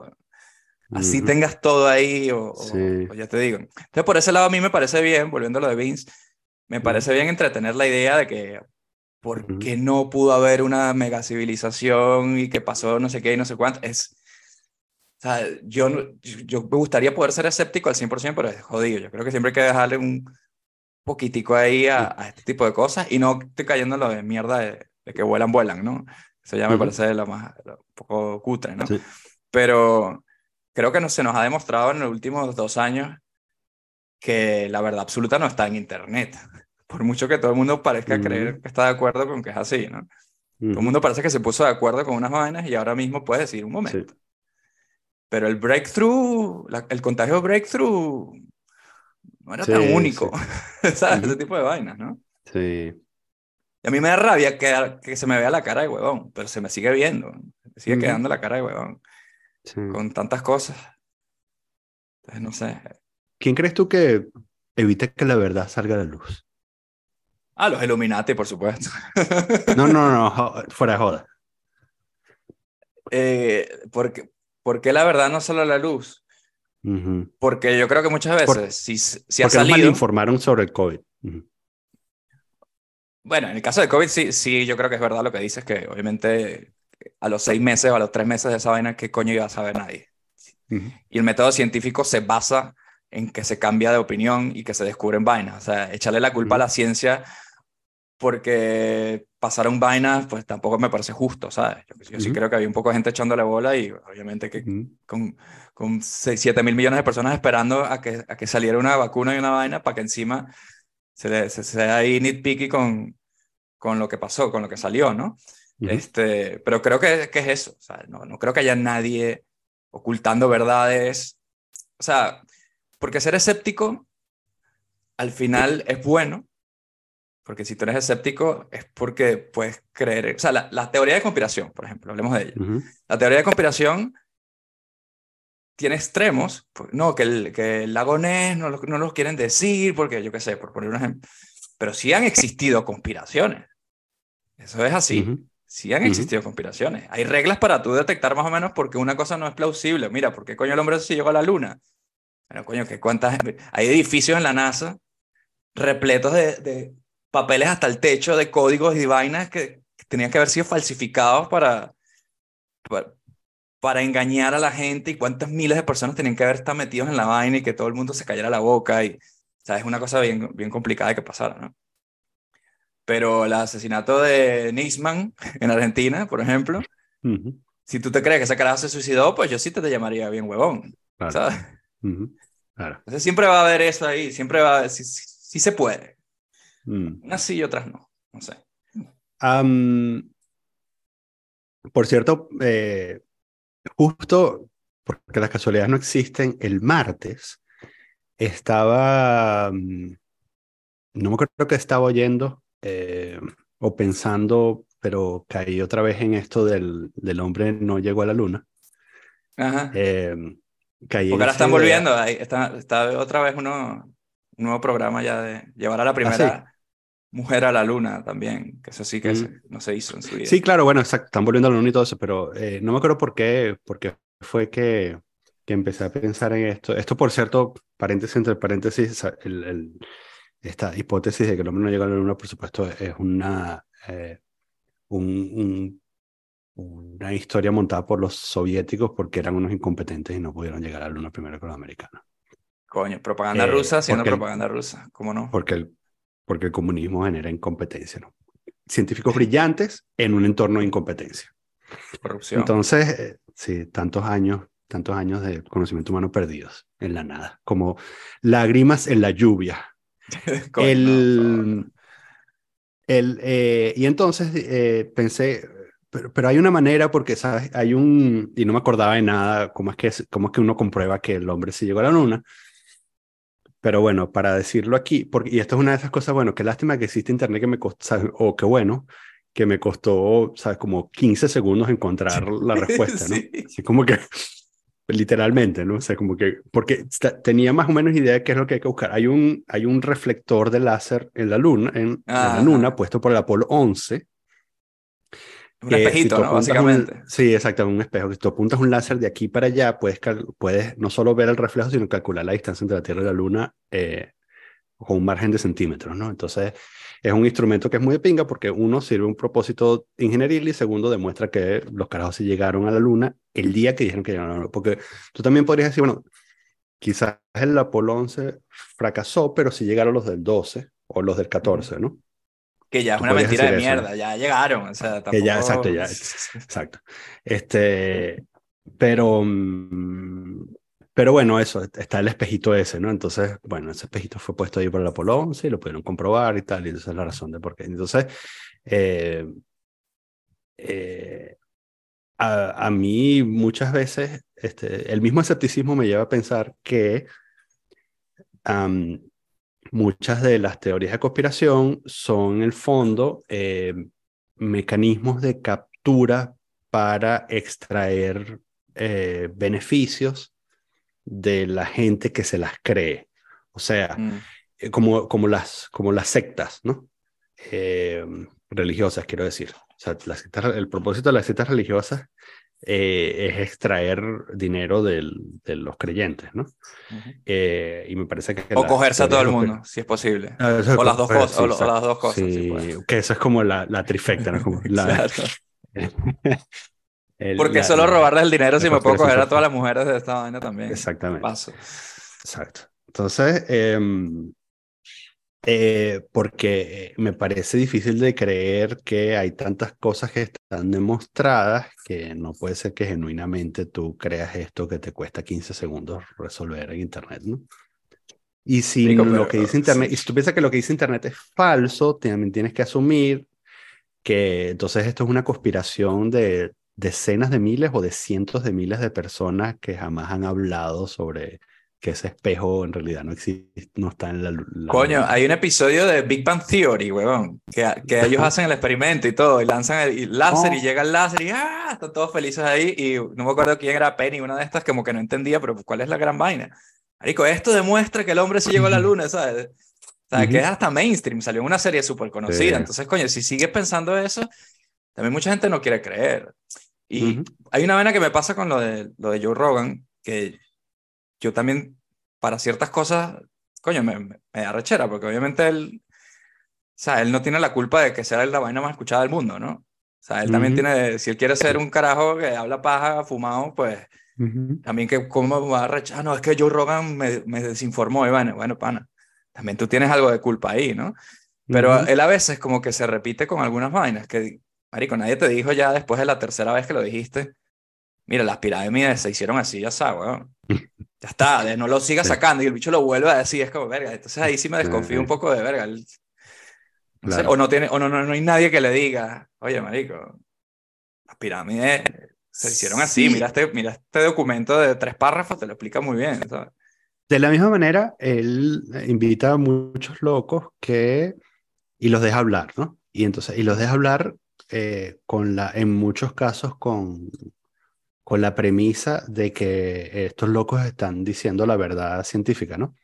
Así tengas todo ahí, o, ya te digo. Entonces, por ese lado, a mí me parece bien, volviendo a lo de Vince, me parece bien entretener la idea de que, ¿por qué no pudo haber una mega civilización y que pasó no sé qué y no sé cuánto? Es. O sea, yo, yo me gustaría poder ser escéptico al 100%, pero es jodido. Yo creo que siempre hay que dejarle un poquitico ahí a, este tipo de cosas y no estoy cayendo en lo de mierda de, que vuelan, vuelan, ¿no? Eso ya me parece lo más, un poco cutre, ¿no? Pero creo que no, se nos ha demostrado en los últimos dos años que la verdad absoluta no está en Internet. (laughs) Por mucho que todo el mundo parezca creer que está de acuerdo con que es así, ¿no? Todo el mundo parece que se puso de acuerdo con unas vainas y ahora mismo puede decir un momento. Pero el breakthrough, el contagio breakthrough no era tan único. (laughs) ¿Sabes? Ese tipo de vainas, ¿no? Sí. Y a mí me da rabia que, que se me vea la cara de huevón, pero se me sigue viendo. Me sigue quedando la cara de huevón con tantas cosas. Entonces, no sé. ¿Quién crees tú que evite que la verdad salga a la luz? Ah, los Illuminati, por supuesto. (laughs) no, no, no, (laughs) fuera de joda. Eh, porque, ¿Por qué la verdad no sale a la luz? Porque yo creo que muchas veces, si, si ha salido... Nos informaron sobre el COVID. Bueno, en el caso de COVID sí, sí, yo creo que es verdad lo que dices, que obviamente a los seis meses o a los tres meses de esa vaina, ¿qué coño iba a saber nadie? Y el método científico se basa en que se cambia de opinión y que se descubren vainas. O sea, echarle la culpa a la ciencia porque pasaron vainas, pues tampoco me parece justo, ¿sabes? Yo, sí creo que había un poco de gente echándole bola y obviamente que con, con 7 mil millones de personas esperando a que, a que saliera una vacuna y una vaina para que encima se, se, se ahí nitpicky con, con lo que pasó, con lo que salió, ¿no? Este, pero creo que, que es eso, o sea, no, no creo que haya nadie ocultando verdades, o sea, porque ser escéptico al final es bueno, porque si tú eres escéptico es porque puedes creer, o sea, la, teoría de conspiración, por ejemplo, hablemos de ella. La teoría de conspiración tiene extremos, pues, no, que el, que el lago Ness no no lo quieren decir, porque yo qué sé, por poner un ejemplo, pero sí han existido conspiraciones. Eso es así. Sí han existido conspiraciones. Hay reglas para tú detectar más o menos porque una cosa no es plausible. Mira, ¿por qué coño el hombre se llegó a la luna? Bueno, coño, que cuántas... Hay edificios en la NASA repletos de, de papeles hasta el techo, de códigos y vainas que, tenían que haber sido falsificados para, para, engañar a la gente y cuántas miles de personas tenían que haber estado metidos en la vaina y que todo el mundo se cayera la boca y, o sea, es una cosa bien, bien complicada que pasara, ¿no? Pero el asesinato de Nisman en Argentina, por ejemplo, si tú te crees que esa cara se suicidó, pues yo sí te, te llamaría bien huevón. ¿sabes? claro. Entonces siempre va a haber eso ahí, siempre va a sí, sí, se puede. Mm. Unas sí y otras no, no sé. por cierto, eh, justo porque las casualidades no existen, el martes estaba, mm, no me acuerdo que estaba oyendo eh, o pensando, pero caí otra vez en esto del, del hombre no llegó a la luna. Ajá. Eh, Porque ahora están volviendo, ahí está, está otra vez uno, un nuevo programa ya de llevar a la ¿Ah, primera mujer a la luna también, que eso sí que no se hizo en su vida. Sí, claro, bueno, exacto, están volviendo a la luna y todo eso, pero eh, no me acuerdo por qué, porque fue que, que empecé a pensar en esto. Esto, por cierto, paréntesis entre paréntesis, el, esta hipótesis de que el hombre no llega a la luna, por supuesto, es una, eh, un, una historia montada por los soviéticos porque eran unos incompetentes y no pudieron llegar a la luna primero que los americanos. Coño, propaganda eh, rusa siendo propaganda rusa, ¿cómo no? Porque el, porque el comunismo genera incompetencia, ¿no? Científicos brillantes en un entorno de incompetencia. Corrupción. Entonces, eh, sí, tantos años, tantos años de conocimiento humano perdidos en la nada, como lágrimas en la lluvia. (laughs) el, el, eh, y entonces eh, pensé, pero, pero, hay una manera porque, ¿sabes? Hay un, y no me acordaba de nada, cómo es que, cómo es que uno comprueba que el hombre sí llegó a la luna. Pero bueno, para decirlo aquí, porque, y esto es una de esas cosas, bueno, qué lástima que existe Internet que me costó, o qué bueno, que me costó, ¿sabes? Como 15 segundos encontrar (laughs) la respuesta, ¿no? Así como que, literalmente, ¿no? O sea, como que, porque tenía más o menos idea de qué es lo que hay que buscar. Hay un, hay un reflector de láser en la luna, en, en la luna, puesto por el Apolo 11, un espejito, ¿no? Básicamente. sí, exacto, un espejo. Si tú apuntas un láser de aquí para allá, puedes, puedes no solo ver el reflejo, sino calcular la distancia entre la Tierra y la Luna eh, con un margen de centímetros, ¿no? Entonces, es un instrumento que es muy de pinga porque uno sirve un propósito ingenieril y segundo demuestra que los carajos se llegaron a la Luna el día que dijeron que llegaron a la Luna. Porque tú también podrías decir, bueno, quizás el Apolo 11 fracasó, pero sí llegaron los del 12 o los del 14, ¿no? Que ya es una mentira de mierda, ya llegaron. O sea, Que ya, exacto, ya, (laughs) exacto. Este, pero, mm, pero bueno, eso, está el espejito ese, ¿no? Entonces, bueno, ese espejito fue puesto ahí por el Apolo 11 y lo pudieron comprobar y tal, y esa es la razón de por qué. Entonces, eh, eh, a, mí muchas veces este, el mismo escepticismo me lleva a pensar que muchas de las teorías de conspiración son, en el fondo, eh, mecanismos de captura para extraer beneficios de la gente que se las cree. O sea, mm. eh, como, como, las, como las sectas, ¿no? religiosas, quiero decir. O sea, el propósito de las sectas religiosas eh, es extraer dinero del, de los creyentes, ¿no? eh, y me parece que... O cogerse a todo el mundo, si es posible. Ah, o, las dos cosas, o, las dos cosas. Sí, que eso es como la, la trifecta, ¿no? Como (laughs) la, (laughs) Porque solo robarles el dinero si me puedo coger a todas las mujeres de esta vaina también. Exactamente. Paso. Exacto. Entonces, eh, eh, porque me parece difícil de creer que hay tantas cosas que están demostradas que no puede ser que genuinamente tú creas esto que te cuesta 15 segundos resolver en Internet, ¿no? Y si lo que dice Internet, y si tú piensas que lo que dice Internet es falso, también tienes que asumir que entonces esto es una conspiración de decenas de miles o de cientos de miles de personas que jamás han hablado sobre que ese espejo en realidad no existe, no está en la... Coño, hay un episodio de Big Bang Theory, huevón, que, que ellos (laughs) hacen el experimento y todo, y lanzan el láser y llega el láser y ¡ah! están todos felices ahí, y no me acuerdo quién era Penny, una de estas como que no entendía, pero ¿cuál es la gran vaina? Marico, esto demuestra que el hombre se llegó a la luna, ¿sabes? O sea, que es hasta mainstream, salió en una serie súper conocida, entonces, coño, si sigues pensando eso, también mucha gente no quiere creer. Y hay una vaina que me pasa con lo de, lo de Joe Rogan, que yo también, para ciertas cosas, coño, me, me, da rechera, porque obviamente él, o sea, él no tiene la culpa de que sea la vaina más escuchada del mundo, ¿no? O sea, él también tiene, si él quiere ser un carajo que habla paja, fumado, pues también que cómo va a rechazar, ah, no, es que Joe Rogan me, me desinformó, y bueno, bueno, pana, también tú tienes algo de culpa ahí, ¿no? Pero él a veces como que se repite con algunas vainas que, marico, nadie te dijo ya después de la tercera vez que lo dijiste, mira, las pirámides se hicieron así, ya sabes, weón. (laughs) Ya está, no lo siga sacando y el bicho lo vuelve a decir, es como, verga, entonces ahí sí me desconfío un poco de verga. o no, tiene, o no, no, hay nadie que le diga, oye, marico, las pirámides se hicieron así, mira, este, mira este documento de tres párrafos, te lo explica muy bien. De la misma manera, él invita a muchos locos que y los deja hablar, ¿no? Y entonces, y los deja hablar eh, con la, en muchos casos con, con la premisa de que estos locos están diciendo la verdad científica, ¿no?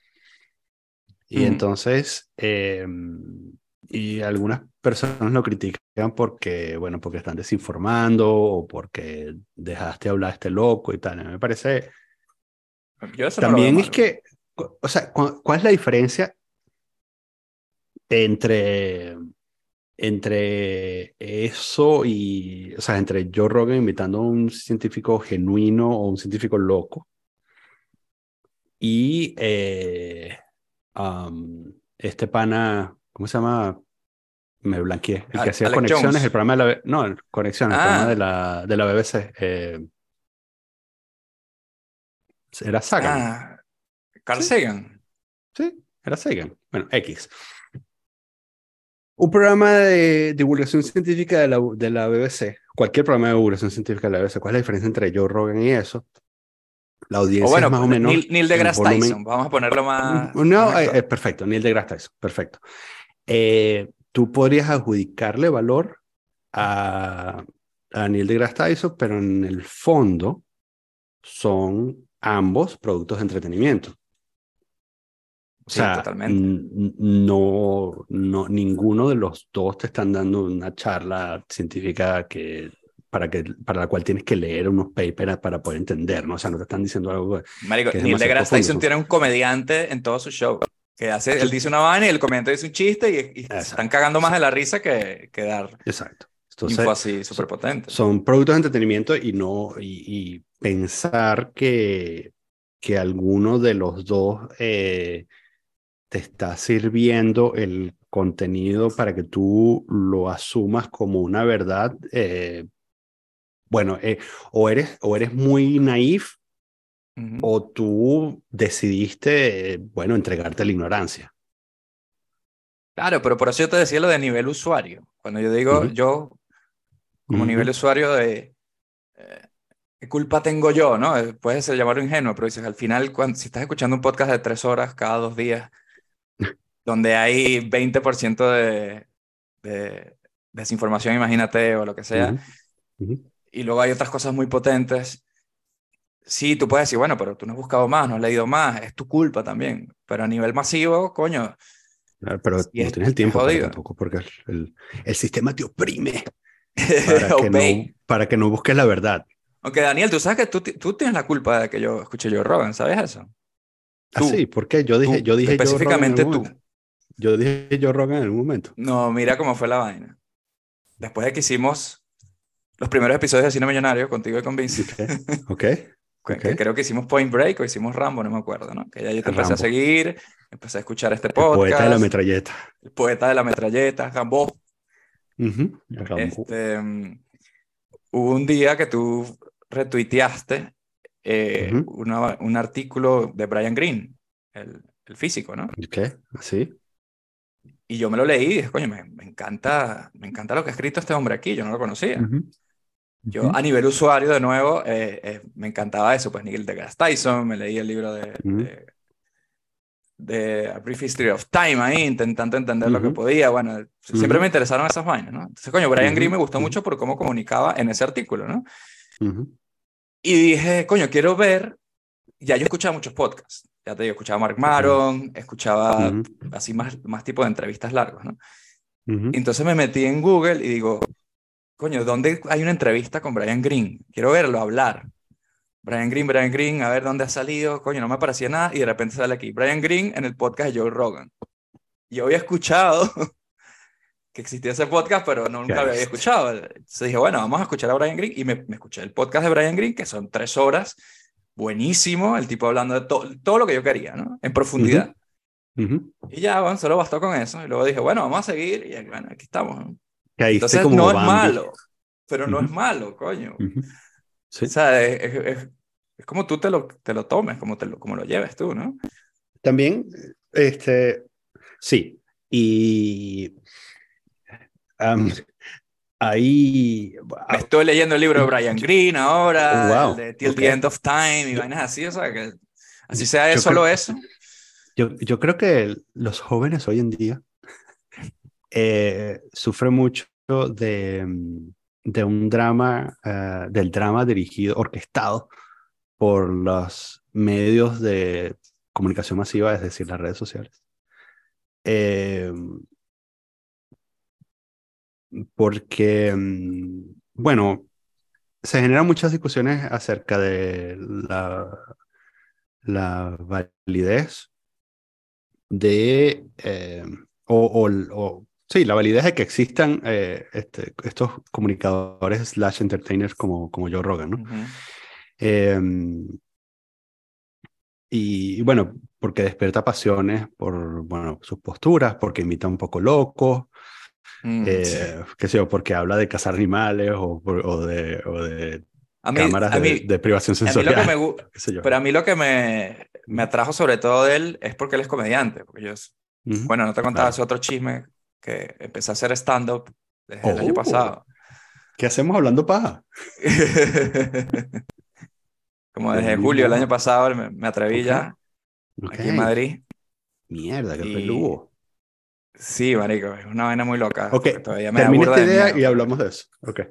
Y entonces, em, y algunas personas lo critican porque, bueno, porque están desinformando o porque dejaste hablar a este loco y tal. Me parece... También es que, o sea, ¿cuál es la diferencia entre entre eso y, o sea, entre Joe Rogan invitando a un científico genuino o un científico loco y eh, este pana, ¿cómo se llama? Me blanqueé. El que hacía conexiones, el programa de la... No, conexiones, el programa de la, de la BBC. Eh, era Sagan. Ah, Carl Sagan. Sí, era Sagan. Bueno, X. Un programa de divulgación científica de la, de la BBC, cualquier programa de divulgación científica de la BBC, ¿cuál es la diferencia entre Joe Rogan y eso? La audiencia es más o menos. Neil, Neil deGrasse Tyson, vamos a ponerlo más. No, eh, perfecto, Neil deGrasse Tyson, perfecto. Eh, tú podrías adjudicarle valor a, a Neil deGrasse Tyson, pero en el fondo son ambos productos de entretenimiento. O sea, no, no, ninguno de los dos te están dando una charla científica que, para, que, para la cual tienes que leer unos papers para poder entender, ¿no? O sea, no te están diciendo algo. Marico, Neil deGrasse Tyson tiene un comediante en todo su show. Que hace, él dice una vaina y el comediante dice un chiste y, se están cagando más de la risa que, que dar. Exacto. Entonces, info así súper potente. Son productos de entretenimiento y no. Y, y pensar que, que alguno de los dos. Eh, te está sirviendo el contenido para que tú lo asumas como una verdad, eh, bueno, eh, o, eres, o eres muy naif o tú decidiste, bueno, entregarte a la ignorancia. Claro, pero por eso yo te decía lo de nivel usuario. Cuando yo digo, yo, como nivel usuario de... Eh, ¿Qué culpa tengo yo? ¿no? Puede ser llamarlo ingenuo, pero dices, al final, cuando, si estás escuchando un podcast de tres horas cada dos días, donde hay 20% de, de, desinformación, imagínate, o lo que sea, y luego hay otras cosas muy potentes. Sí, tú puedes decir, bueno, pero tú no has buscado más, no has leído más, es tu culpa también. Pero a nivel masivo, coño. pero no tienes el tiempo para tampoco, porque el, el, sistema te oprime (laughs) para que, no, para que no busques la verdad. Aunque Daniel, tú sabes que tú, tú tienes la culpa de que yo escuche yo Rogan, ¿sabes eso? Ah, sí, ¿por qué? Yo dije, yo dije específicamente tú. Yo dije yo Rogan en algún momento. No, mira cómo fue la vaina. Después de que hicimos los primeros episodios de Cine Millonario contigo y con Vince. Ok. (laughs) okay. creo que hicimos Point Break o hicimos Rambo, no me acuerdo, ¿no? Que ya yo te empecé a seguir, empecé a escuchar este podcast. El poeta de la metralleta. El poeta de la metralleta, Rambo. este, mm, hubo un día que tú retuiteaste eh, un artículo de Brian Greene, el, el físico, ¿no? ¿Qué? ¿Sí? Y yo me lo leí y dije, coño, me, me, encanta, me encanta lo que ha escrito este hombre aquí, yo no lo conocía. Yo a nivel usuario, de nuevo, eh, eh, me encantaba eso, pues Neil deGrasse Tyson, me leí el libro de, de, A Brief History of Time ahí, intentando entender lo que podía, bueno, siempre me interesaron esas vainas, ¿no? Entonces, coño, Brian Greene me gustó mucho por cómo comunicaba en ese artículo, ¿no? Y dije, coño, quiero ver, ya yo escuchaba muchos podcasts, ya te digo, escuchaba Mark Maron, escuchaba así más, más tipo de entrevistas largos, ¿no? Entonces me metí en Google y digo, coño, ¿dónde hay una entrevista con Brian Green? Quiero verlo, hablar. Brian Green, Brian Green, a ver dónde ha salido, coño, no me aparecía nada y de repente sale aquí, Brian Green en el podcast de Joe Rogan. Yo había escuchado que existía ese podcast, pero nunca lo había escuchado. Entonces dije, bueno, vamos a escuchar a Brian Green y me, me escuché el podcast de Brian Green, que son tres horas buenísimo, el tipo hablando de todo lo que yo quería, ¿no? En profundidad. Y ya, bueno, solo bastó con eso. Y luego dije, bueno, vamos a seguir. Y bueno, aquí estamos. Entonces no es malo, pero no es malo, coño. O sea, es, es, como tú te lo, te lo tomes, como, te lo, como lo lleves tú, ¿no? También, este, sí. Y ahí... Me estoy leyendo el libro de Brian Greene ahora, de Till the End of Time y vainas así, o sea, que así sea solo eso. Yo, yo creo que los jóvenes hoy en día eh, sufren mucho de, de un drama, eh, del drama dirigido, orquestado por los medios de comunicación masiva, es decir, las redes sociales. Eh, porque, mm, bueno, se generan muchas discusiones acerca de la, la validez de, eh, o, o, sí, la validez de que existan eh, este, estos comunicadores slash entertainers como, como Joe Rogan, ¿no? Em, y, bueno, porque despierta pasiones por, bueno, sus posturas, porque imita un poco loco, mm, eh, qué sé yo, porque habla de cazar animales o, o de, o de cámaras de, privación sensorial. (laughs) pero a mí lo que me, me atrajo sobre todo de él es porque él es comediante. Porque yo, bueno, no te contaba ese otro chisme que empecé a hacer stand-up desde el año oh. pasado. ¿Qué hacemos hablando paja? (laughs) Como desde julio del año pasado me, atreví ya aquí en Madrid. Mierda, qué peludo. Sí, marico, es una vaina muy loca. Ok, todavía me termina esta idea y hablamos de eso. Ok.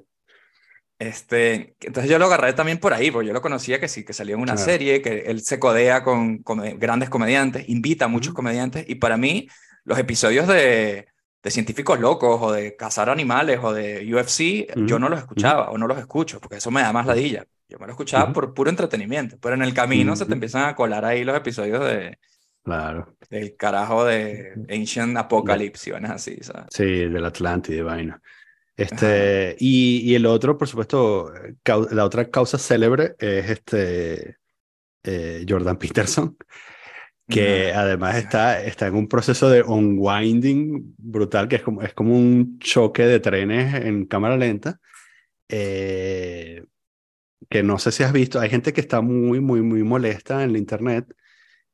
Este, entonces yo lo agarré también por ahí, porque yo lo conocía que sí, que salió en una serie, que él se codea con, grandes comediantes, invita a muchos comediantes, y para mí los episodios de, de científicos locos o de cazar animales o de UFC, yo no los escuchaba o no los escucho, porque eso me da más ladilla. Yo me lo escuchaba por puro entretenimiento, pero en el camino se te empiezan a colar ahí los episodios de... Claro. Del carajo de Ancient Apocalypse, y así, ¿sabes? Sí, del Atlántide, vaina. Este, y, y, el otro, por supuesto, la otra causa célebre es este eh, Jordan (laughs) Peterson, que además está, está en un proceso de unwinding brutal, que es como, es como un choque de trenes en cámara lenta. Eh, que no sé si has visto, hay gente que está muy, muy, muy molesta en la internet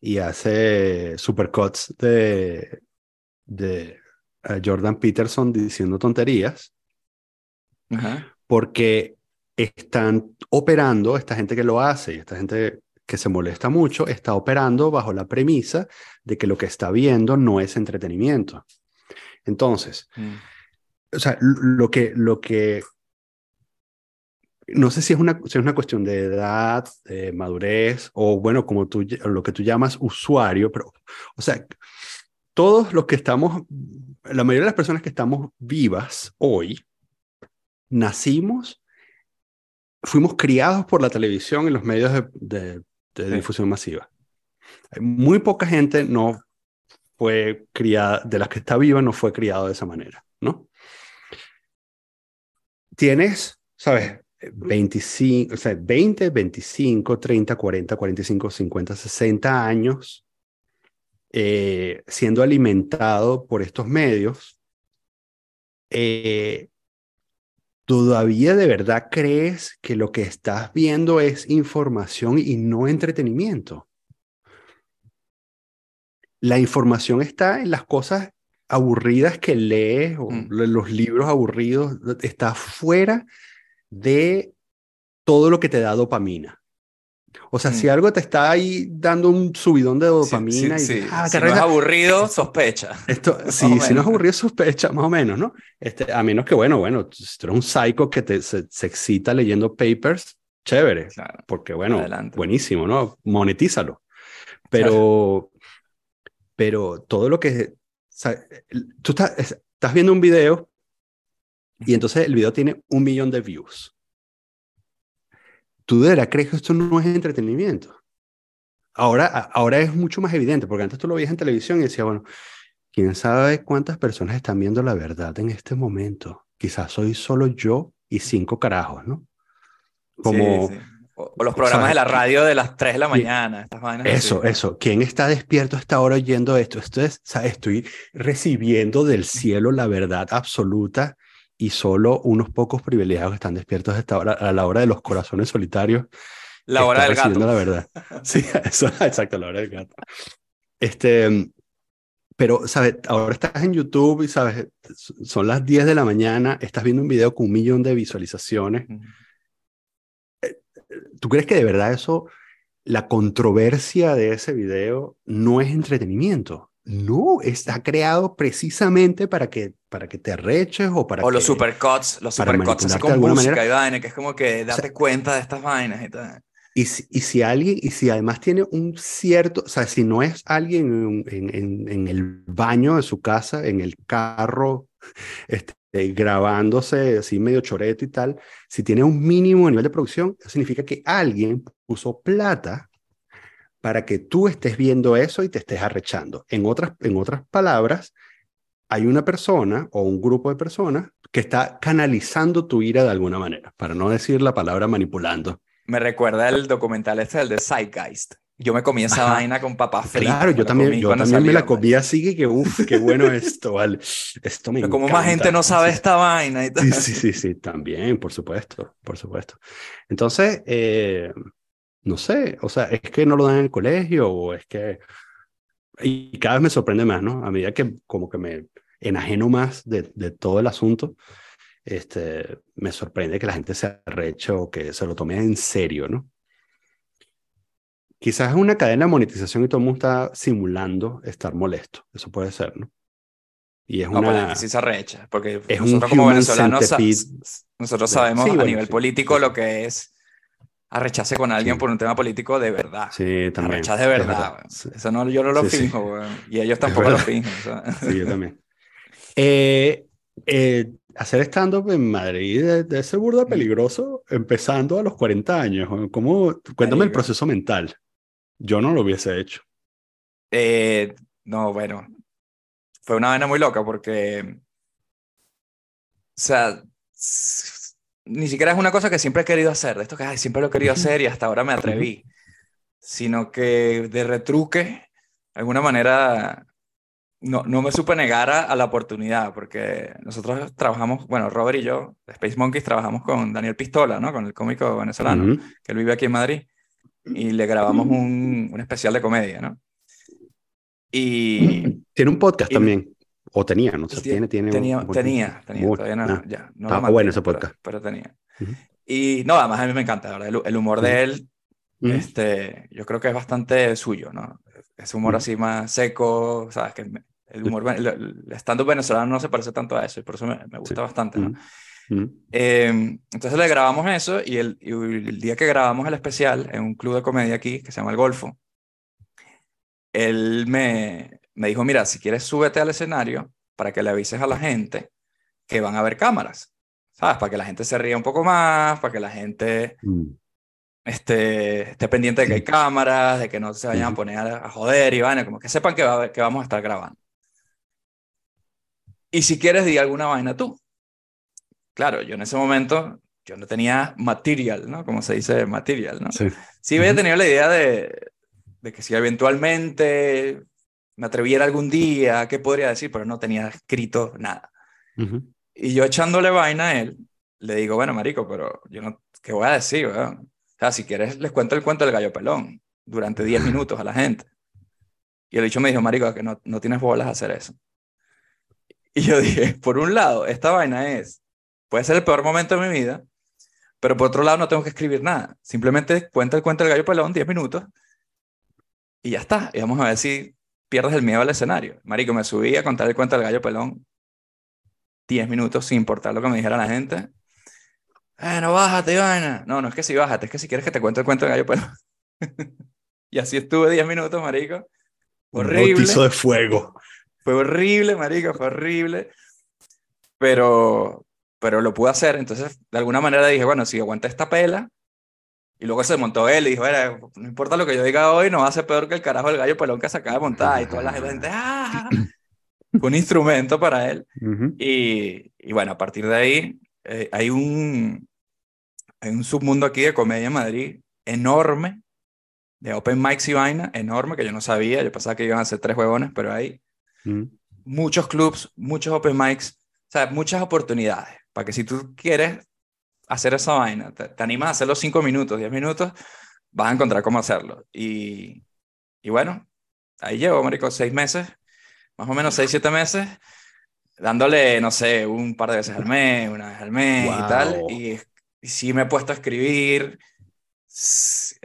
y hace supercuts de, de eh, Jordan Peterson diciendo tonterías, porque están operando, esta gente que lo hace y esta gente que se molesta mucho, está operando bajo la premisa de que lo que está viendo no es entretenimiento. Entonces, mm. o sea, lo que, lo que no sé si es una, si es una cuestión de edad, de madurez, o bueno, como tú, lo que tú llamas usuario, pero, o sea, todos los que estamos, la mayoría de las personas que estamos vivas hoy, nacimos, fuimos criados por la televisión y los medios de, de, difusión masiva. Muy poca gente no fue criada, de las que está viva, no fue criado de esa manera, ¿no? Tienes, ¿sabes? 25, o sea, 20, 25, 30, 40, 45, 50, 60 años eh, siendo alimentado por estos medios, eh, ¿todavía de verdad crees que lo que estás viendo es información y no entretenimiento? La información está en las cosas aburridas que lees o mm. los libros aburridos, está fuera de todo lo que te da dopamina. O sea, si mm. algo te está ahí dando un subidón de dopamina y ah, (laughs) si no es aburrido, sospecha. Esto, sí, si no es aburrido, sospecha, más o menos, ¿no? Este, a menos que, bueno, bueno, si tú eres un psycho que te, se, excita leyendo papers, chévere. porque, bueno, buenísimo, ¿no? Monetízalo. Pero, pero todo lo que... tú estás, estás viendo un video y entonces el video tiene un millón de views. ¿Tú de verdad crees que esto no es entretenimiento? Ahora, ahora es mucho más evidente, porque antes tú lo veías en televisión y decías, bueno, quién sabe cuántas personas están viendo la verdad en este momento. Quizás soy solo yo y cinco carajos, ¿no? Como, O, los programas de la radio de las 3 de la mañana. eso, eso. ¿Quién está despierto hasta ahora oyendo esto? Esto es, estoy recibiendo del cielo la verdad absoluta y solo unos pocos privilegiados están despiertos hasta ahora, a la hora de los corazones solitarios. La hora del gato. la verdad. (laughs) Sí, (laughs) eso, exacto, la hora del gato. Este, pero, ¿sabes? Ahora estás en YouTube y, ¿sabes? Son las 10 de la mañana, estás viendo un video con un millón de visualizaciones. Eh, ¿Tú crees que de verdad eso, la controversia de ese video no es entretenimiento? No, está creado precisamente para que, para que te arreches o para O los supercuts, los supercuts así con música manera. y vaina, que es como que date cuenta de estas vainas y tal. Y si, y si, alguien, y si además tiene un cierto, o sea, si no es alguien en, en, en el baño de su casa, en el carro, (laughs) este, grabándose así medio choreto y tal, si tiene un mínimo nivel de producción, significa que alguien puso plata para que tú estés viendo eso y te estés arrechando. En otras, en otras palabras, hay una persona o un grupo de personas que está canalizando tu ira de alguna manera, para no decir la palabra manipulando me recuerda el documental este, el de Zeitgeist. Yo me comí esa vaina con papas fritas. Claro, yo también, yo también me la comí así que, uff, qué bueno (laughs) esto, vale. Esto me Pero como más gente no sabe esta vaina y tal. Sí, sí, sí, sí, también, por supuesto, por supuesto. Entonces, eh, no sé, o sea, es que no lo dan en el colegio o es que... Y cada vez me sorprende más, ¿no? A medida que como que me enajeno más de, de todo el asunto, este, me sorprende que la gente se arreche o que se lo tome en serio, ¿no? Quizás es una cadena de monetización y todo el mundo está simulando estar molesto. Eso puede ser, ¿no? Y es una. sí se arrecha, porque es nosotros como venezolanos nosotros sabemos a nivel político lo que es arrecharse con alguien por un tema político de verdad. Sí, también. Arrechar de verdad. Eso no, yo no lo finjo, y ellos tampoco lo fingen. (laughs) Sí, yo también. Eh, eh, hacer stand-up en Madrid de ser burda mm. peligroso empezando a los 40 años. ¿Cómo? Cuéntame el proceso mental. Yo no lo hubiese hecho. Eh, no, bueno. Fue una vaina muy loca porque. O sea, ni siquiera es una cosa que siempre he querido hacer. De esto que siempre lo he querido hacer y hasta ahora me atreví. Sino que de retruque, de alguna manera, no, no me supe negar a, la oportunidad, porque nosotros trabajamos, bueno, Robert y yo, de Space Monkeys, trabajamos con Daniel Pistola, ¿no? Con el cómico venezolano, que él vive aquí en Madrid, y le grabamos un, un especial de comedia, ¿no? Y... Tiene un podcast también. O tenía, no sé, tiene, tiene. Tenía, tenía, tenía, todavía no, ya, no Estaba bueno ese podcast. Pero, tenía. Y no, además a mí me encanta, ¿verdad? El, humor de él, este, yo creo que es bastante suyo, ¿no? Ese humor así más seco, ¿sabes? Que el humor, el, stand-up venezolano no se parece tanto a eso y por eso me, me gusta bastante. ¿no? Em, entonces le grabamos eso y el, el, día que grabamos el especial en un club de comedia aquí que se llama El Golfo, él me, me dijo, mira, si quieres súbete al escenario para que le avises a la gente que van a haber cámaras, ¿sabes? Para que la gente se ría un poco más, para que la gente mm. esté, esté pendiente de que hay cámaras, de que no se vayan a poner a, joder y van, como que sepan que, va, que vamos a estar grabando. Y si quieres, di alguna vaina tú. Claro, yo en ese momento, yo no tenía material, ¿no? Como se dice material, ¿no? Sí. Sí había tenido la idea de, de que si eventualmente me atreviera algún día, ¿qué podría decir? Pero no tenía escrito nada. Y yo echándole vaina a él, le digo, bueno, marico, pero yo no, ¿qué voy a decir? O sea, si quieres, les cuento el cuento del gallo pelón durante 10 (laughs) minutos a la gente. Y el dicho me dijo, marico, que no, no tienes bolas a hacer eso. Y yo (laughs) dije, por un lado, esta vaina es, puede ser el peor momento de mi vida, pero por otro lado no tengo que escribir nada. Simplemente cuenta el cuento del gallo pelón, 10 minutos, y ya está. Y vamos a ver si pierdes el miedo al escenario. Marico, me subí a contar el cuento del gallo pelón 10 minutos sin importar lo que me dijera la gente. Eh, no bájate, vaina. No, no es que si bájate, es que si quieres que te cuente el cuento del gallo pelón. (laughs) y así estuve 10 minutos, marico. Horrible. Un de fuego. Fue horrible, marica, fue horrible. Pero, pero lo pude hacer. Entonces, de alguna manera dije, bueno, si aguanta esta pela. Y luego se montó él y dijo, no importa lo que yo diga hoy, no va a ser peor que el carajo del gallo pelón que se acaba de montar. Y toda la gente, ¡ah! Fue un instrumento para él. y, y, bueno, a partir de ahí, eh, hay, un, hay un submundo aquí de comedia en Madrid enorme, de open mics y vaina, enorme, que yo no sabía. Yo pensaba que iban a ser tres huevones, pero hay Mm. Muchos clubs, muchos open mics, o sea, muchas oportunidades para que si tú quieres hacer esa vaina, te, animas a hacerlo 5 minutos, 10 minutos, vas a encontrar cómo hacerlo. Y, y bueno, ahí llevo, marico, seis meses más o menos 6, 7 meses, dándole, no sé, un par de veces al mes, una vez al mes y tal. Y, sí me he puesto a escribir.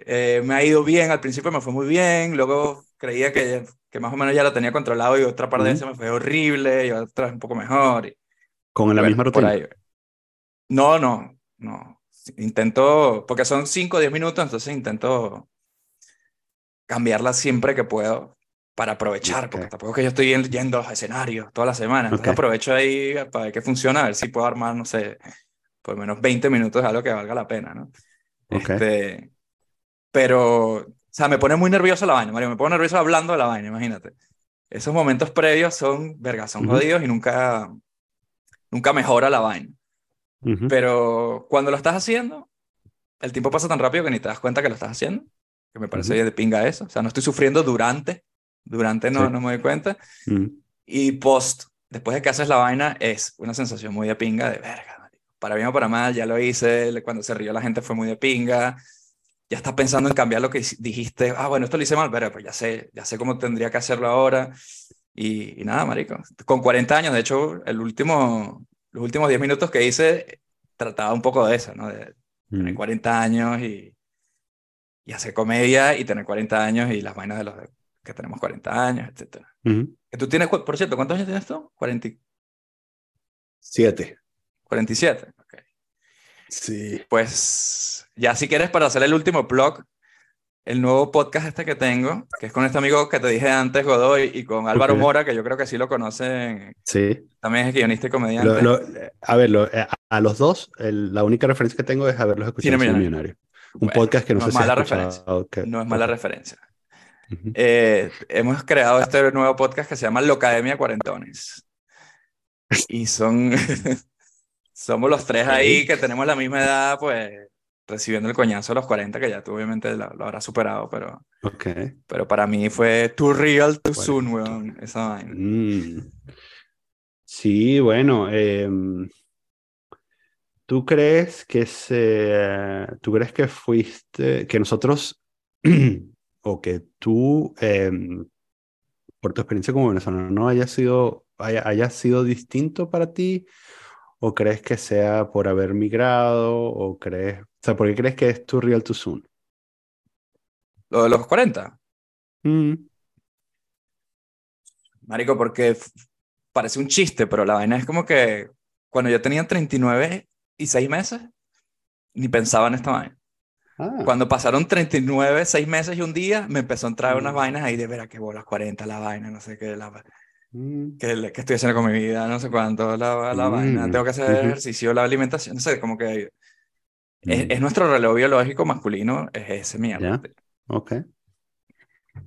Eh, me ha ido bien, al principio me fue muy bien, luego creía que, que más o menos ya lo tenía controlado y otra par de veces me fue horrible y otra vez un poco mejor. ¿Con la misma rutina? No, no, no. Intento, porque son 5 o 10 minutos, entonces intento cambiarla siempre que puedo para aprovechar, porque tampoco es que yo estoy yendo a los escenarios toda la semana, entonces aprovecho ahí para ver qué funciona, a ver si puedo armar, no sé, por lo menos 20 minutos de algo que valga la pena, ¿no? Este, pero, o sea, me pone muy nervioso la vaina, Mario, me pongo nervioso hablando de la vaina, imagínate. Esos momentos previos son, verga, son jodidos y nunca, nunca mejora la vaina. Pero cuando lo estás haciendo, el tiempo pasa tan rápido que ni te das cuenta que lo estás haciendo, que me parece de pinga eso. O sea, no estoy sufriendo durante durante no, no me doy cuenta. Y post, después de que haces la vaina, es una sensación muy de pinga, de verga, para bien o para mal, ya lo hice, cuando se rió la gente fue muy de pinga, ya estás pensando en cambiar lo que dijiste, ah, bueno, esto lo hice mal, pero pues ya sé, ya sé cómo tendría que hacerlo ahora. Y, nada, marico, con 40 años, de hecho, el último, los últimos 10 minutos que hice trataba un poco de eso, ¿no? De tener 40 mm. años y, y hacer comedia y tener 40 años y las vainas de los que tenemos 40 años, etc. ¿Tú tienes, por cierto, cuántos años tienes tú? 47. 47, ok. Sí. Pues ya si quieres para hacer el último blog, el nuevo podcast este que tengo, que es con este amigo que te dije antes, Godoy, y con Álvaro Mora, que yo creo que sí lo conocen. Sí. También es guionista y comediante. a ver, eh, a los dos, la única referencia que tengo es haberlos escuchado en Millonario. Millonario. Un podcast que no, sé es mala referencia. No es mala referencia. Eh, hemos creado este nuevo podcast que se llama Locademia Cuarentones. (laughs) Y son, (laughs) somos los tres ahí que tenemos la misma edad, pues recibiendo el coñazo a los 40, que ya tú obviamente lo, habrás superado, pero, okay. pero para mí fue too real, too soon, weón, esa vaina. Mm. Sí, bueno, em, ¿tú crees que se, tú crees que fuiste, que nosotros (clears throat) o que tú, em, por tu experiencia como venezolano, no haya sido, haya, sido distinto para ti? ¿O crees que sea por haber migrado? ¿O crees, o sea, por qué crees que es tu real too soon? ¿Lo de los 40? Mm. Marico, porque parece un chiste, pero la vaina es como que cuando yo tenía 39 y 6 meses, ni pensaba en esta vaina. Ah. Cuando pasaron 39, 6 meses y un día, me empezó a entrar unas mm. vainas ahí de ver a qué bolas 40, la vaina, no sé qué, la, mm. qué, qué, estoy haciendo con mi vida, no sé cuánto, la, la vaina, mm. tengo que hacer ejercicio, la alimentación, no sé, como que es, nuestro reloj biológico masculino, es ese mierda. Ok.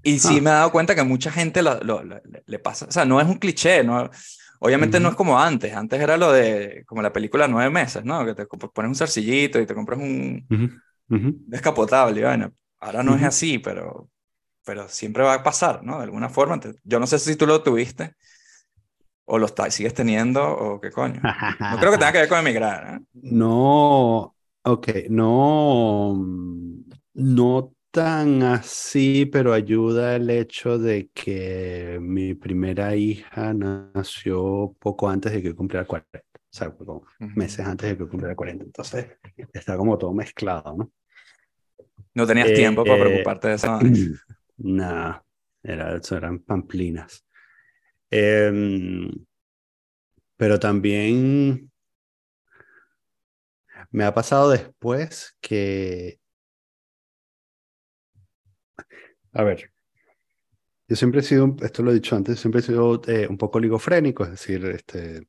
Y sí ah. me he dado cuenta que mucha gente lo, lo, le pasa, o sea, no es un cliché, no, obviamente no es como antes, antes era lo de, como la película Nueve Meses, ¿no? Que te pones un zarcillito y te compras un descapotable, bueno, ahora no es así, pero, pero siempre va a pasar, ¿no? De alguna forma. Yo no sé si tú lo tuviste o lo sigues teniendo o qué coño. No creo que tenga que ver con emigrar. ¿eh? No, ok, no, no tan así, pero ayuda el hecho de que mi primera hija nació poco antes de que cumpliera 40. O sea, meses antes de que cumpliera 40. Entonces, está como todo mezclado, ¿no? No tenías eh, tiempo para eh, preocuparte de eso. (clears throat) Era, eran pamplinas. Em, pero también me ha pasado después que... A ver, yo siempre he sido, esto lo he dicho antes, siempre he sido eh, un poco ligofrénico, es decir, este,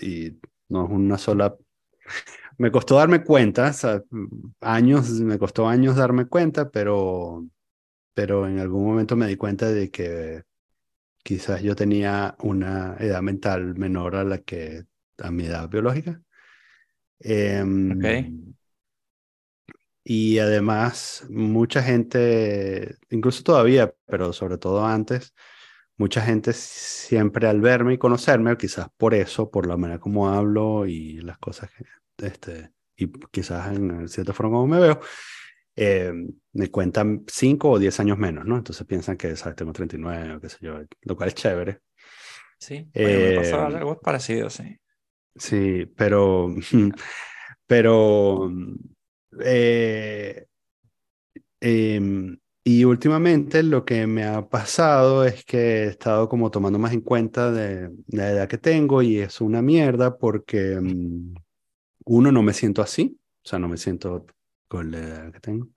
y no es una sola me costó darme cuenta, años, me costó años darme cuenta, pero, pero en algún momento me di cuenta de que quizás yo tenía una edad mental menor a la que a mi edad biológica. Em, y además, mucha gente, incluso todavía, pero sobre todo antes, mucha gente siempre al verme y conocerme, quizás por eso, por la manera como hablo y las cosas que, este, y quizás en cierta forma como me veo, eh, me cuentan 5 o 10 años menos, ¿no? Entonces piensan que, ¿sabes? Tengo 39 o qué sé yo, lo cual es chévere. Sí, me pasó algo parecido, sí. Sí, pero, (laughs) pero, eh, em, y últimamente lo que me ha pasado es que he estado como tomando más en cuenta de, la edad que tengo y es una mierda porque mm, uno no me siento así, o sea, no me siento con la edad que tengo.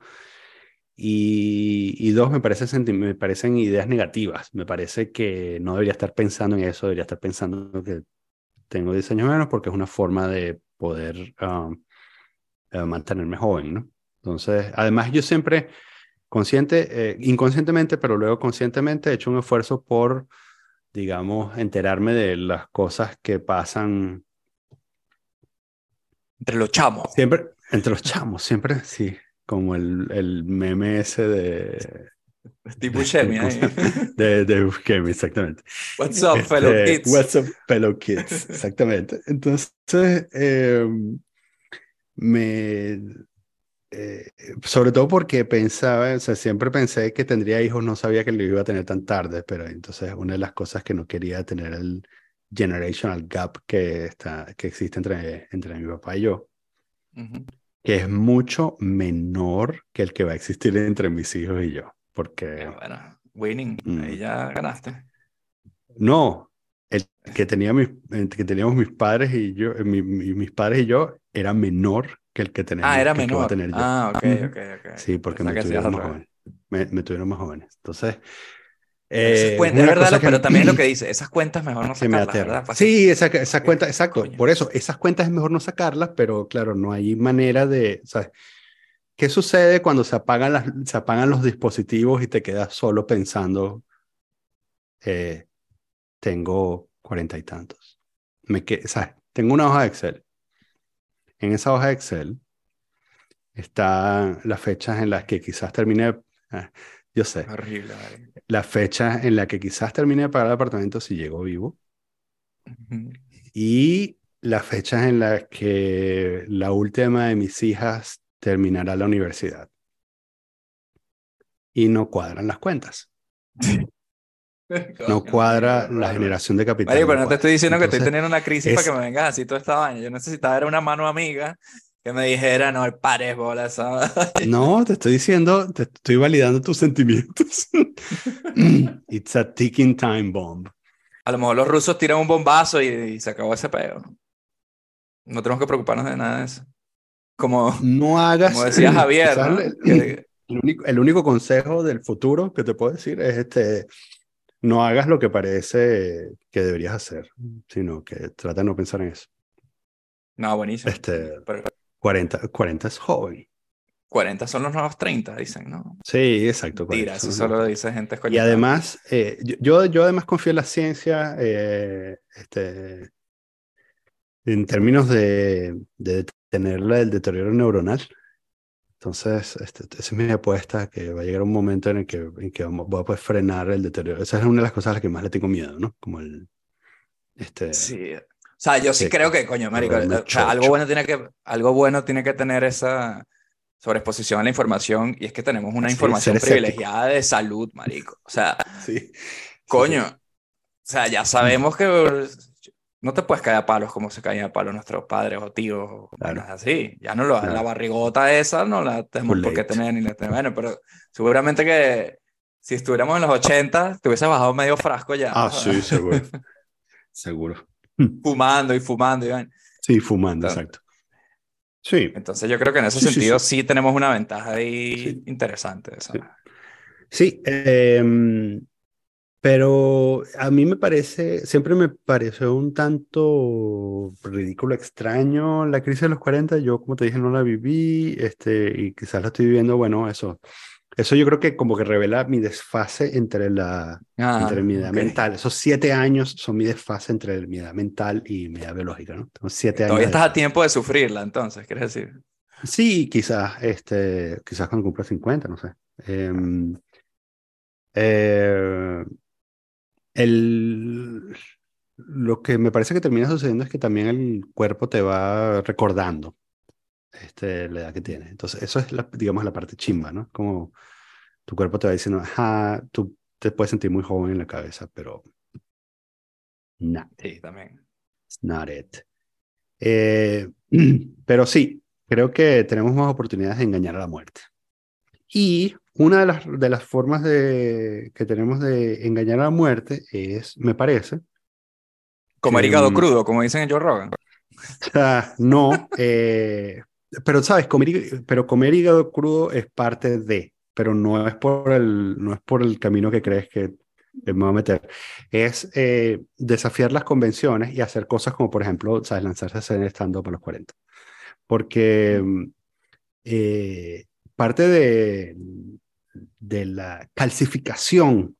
Y, y dos, me, parece, me parecen ideas negativas. Me parece que no debería estar pensando en eso, debería estar pensando que tengo 10 años menos porque es una forma de poder um, eh, mantenerme joven, ¿no? Entonces, además yo siempre consciente, eh, inconscientemente, pero luego conscientemente he hecho un esfuerzo por, digamos, enterarme de las cosas que pasan. Entre los chamos. Siempre, entre los chamos, siempre, sí, como el, el meme ese de... Steve Buscemi De, de Buscemi, exactamente. What's up, fellow este, kids? What's up, fellow kids, exactamente. Entonces, eh, me eh, sobre todo porque pensaba, o sea, siempre pensé que tendría hijos, no sabía que lo iba a tener tan tarde, pero entonces una de las cosas que no quería tener el generational gap que, está, que existe entre, entre mi papá y yo, que es mucho menor que el que va a existir entre mis hijos y yo, porque... Bueno, winning, ahí mm. ya ganaste. No, el que, tenía mis, que teníamos mis padres y yo, mis padres y yo era menor que el que tenemos. Ah, era menor. tener yo. Ah, ok, ok, ok. Sí, porque me tuvieron, más jóvenes. Me, tuvieron más jóvenes. Entonces. Eh, es verdad, pero también lo (clears throat) que dice, esas cuentas mejor no sacarlas, ¿verdad? Sí, esa, esa cuenta, exacto. Por eso, esas cuentas es mejor no sacarlas, pero claro, no hay manera de, ¿sabes? ¿Qué sucede cuando se apagan, las, se apagan los dispositivos y te quedas solo pensando, eh, tengo cuarenta y tantos? Me que, ¿sabes? Tengo una hoja de Excel en esa hoja de Excel están las fechas en las que quizás termine, ah, yo sé, Horrible, las fechas en las que quizás termine de pagar el apartamento si llego vivo. Y las fechas en las que la última de mis hijas terminará la universidad. Y no cuadran las cuentas. (laughs) no cuadra la generación de capital. pero no, te estoy diciendo que estoy teniendo una crisis para que me vengas así toda esta vaina. Yo necesitaba una mano amiga que me dijera, no, el pares bola esa. No, te estoy diciendo, te estoy validando tus sentimientos. (laughs) It's a ticking time bomb. A lo mejor los rusos tiran un bombazo y, se acabó ese peo. ¿no? no tenemos que preocuparnos de nada de eso. Como, no hagas, como decía (clears throat) Javier, el, único, el único consejo del futuro que te puedo decir es este no hagas lo que parece que deberías hacer, sino que trata de no pensar en eso. No, buenísimo. Este, 40, 40 es joven. 40 son los nuevos 30, dicen, ¿no? Sí, exacto. Mira, eso solo dice gente Y además, eh, yo, yo además confío en la ciencia eh, este, en términos de, de detener el deterioro neuronal. Entonces, este, esa es mi apuesta, que va a llegar un momento en el que, en que vamos, voy a poder frenar el deterioro. Esa es una de las cosas a las que más le tengo miedo, ¿no? Como el... Este, sí. O sea, yo sí, creo que, coño, marico, o sea, algo, bueno tiene que, algo bueno tiene que tener esa sobreexposición a la información, y es que tenemos una información privilegiada de salud, marico. O sea, (laughs) sí. coño, o sea, ya sabemos que no te puedes caer a palos como se caían a palos nuestros padres o tíos o claro. así. Ya no lo, la barrigota esa no la tenemos por qué tener ni la tenemos. Bueno, pero seguramente que si estuviéramos en los 80 te hubiese bajado medio frasco ya. Ah, sí, seguro. (laughs) seguro. Fumando y fumando. Y Sí, fumando, exacto. Sí. Entonces yo creo que en ese sentido sí, tenemos una ventaja ahí interesante. Sí, sí eh, pero a mí me parece, siempre me pareció un tanto ridículo, extraño la crisis de los 40. Yo, como te dije, no la viví este, y quizás la estoy viviendo. Bueno, eso, eso yo creo que como que revela mi desfase entre, la, ah, entre mi edad mental. Esos siete años son mi desfase entre mi edad mental y mi edad biológica, ¿no? Tengo siete Todavía estás a tiempo de sufrirla, entonces, ¿quieres decir? Sí, quizás, este, quizás cuando cumpla 50, no sé. Em, eh, el, lo que me parece que termina sucediendo es que también el cuerpo te va recordando este, la edad que tiene. Entonces, eso es, la, digamos, la parte chimba, ¿no? Como tu cuerpo te va diciendo, ajá, tú te puedes sentir muy joven en la cabeza, pero No. Sí, también. It's not it. Eh, (clears throat) pero sí, creo que tenemos más oportunidades de engañar a la muerte. Y una de las, de las formas de, que tenemos de engañar a la muerte es, me parece... Comer hígado crudo, como dicen en Joe Rogan. (laughs) no, eh, pero sabes, comer, pero comer hígado crudo es parte de, pero no es por el, no es por el camino que crees que me voy a meter. Es eh, desafiar las convenciones y hacer cosas como, por ejemplo, sabes, lanzarse a hacer stand-up a los 40. Porque eh, parte de, de la calcificación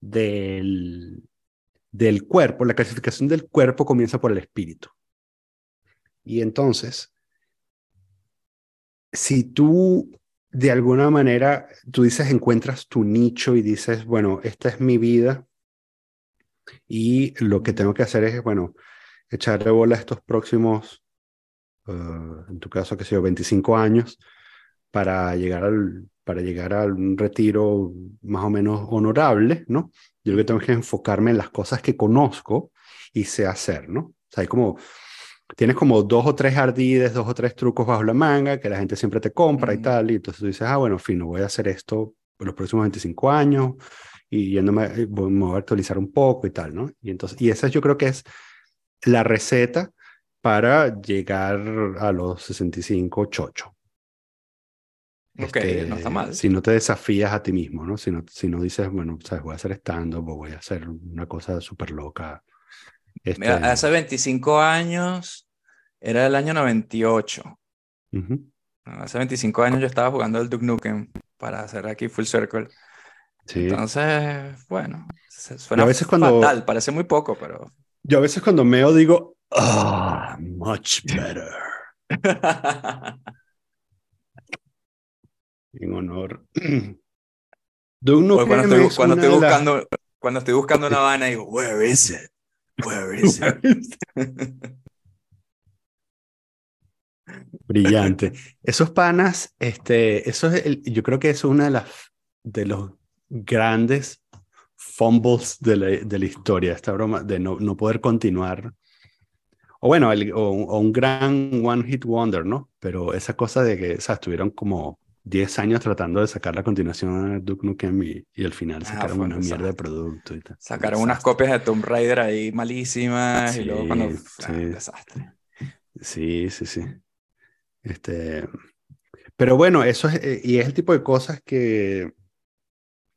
del, del cuerpo, la calcificación del cuerpo comienza por el espíritu. Y entonces, si tú de alguna manera, tú dices, encuentras tu nicho y dices, bueno, esta es mi vida y lo que tengo que hacer es, bueno, echarle bola a estos próximos, eh, en tu caso, que sé yo, 25 años, para llegar, al, para llegar a un retiro más o menos honorable, ¿no? Yo lo que tengo que enfocarme en las cosas que conozco y sé hacer, ¿no? O sea, hay como tienes como dos o tres ardides, dos o tres trucos bajo la manga que la gente siempre te compra y tal, y entonces tú dices, ah, bueno, fin, voy a hacer esto por los próximos 25 años y yéndome, eh, me voy a actualizar un poco y tal, ¿no? Y entonces, y esa yo creo que es la receta para llegar a los 65 chocho. Ok, este, no está mal. Si no te desafías a ti mismo, ¿no? Si no, si no dices, bueno, sabes, voy a hacer stand-up voy a hacer una cosa súper loca Mira, este, hace 25 años, era el año 98. Hace 25 años yo estaba jugando el Duke Nukem para hacer aquí Full Circle. Sí. Entonces, bueno, suena a veces cuando, fatal, parece muy poco, pero... Yo a veces cuando meo digo, ah, much better. (laughs) en honor. (clears throat) Duke Nukem cuando estoy, cuando estoy buscando, cuando estoy buscando una vaina digo, where is it? (laughs) Brillante. Esos panas, este, eso es yo creo que es una de las de los grandes fumbles de la, de la historia, esta broma de no, no poder continuar. O bueno, o, un gran one hit wonder, ¿no? Pero esa cosa de que, o sea, estuvieron como 10 años tratando de sacar la continuación de Duke Nukem y, y al final ah, sacaron una mierda de producto y tal. Sacaron unas copias de Tomb Raider ahí malísimas y luego cuando... Sí. desastre. Sí, sí, sí. Este... Pero bueno, eso es, eh, y es el tipo de cosas que,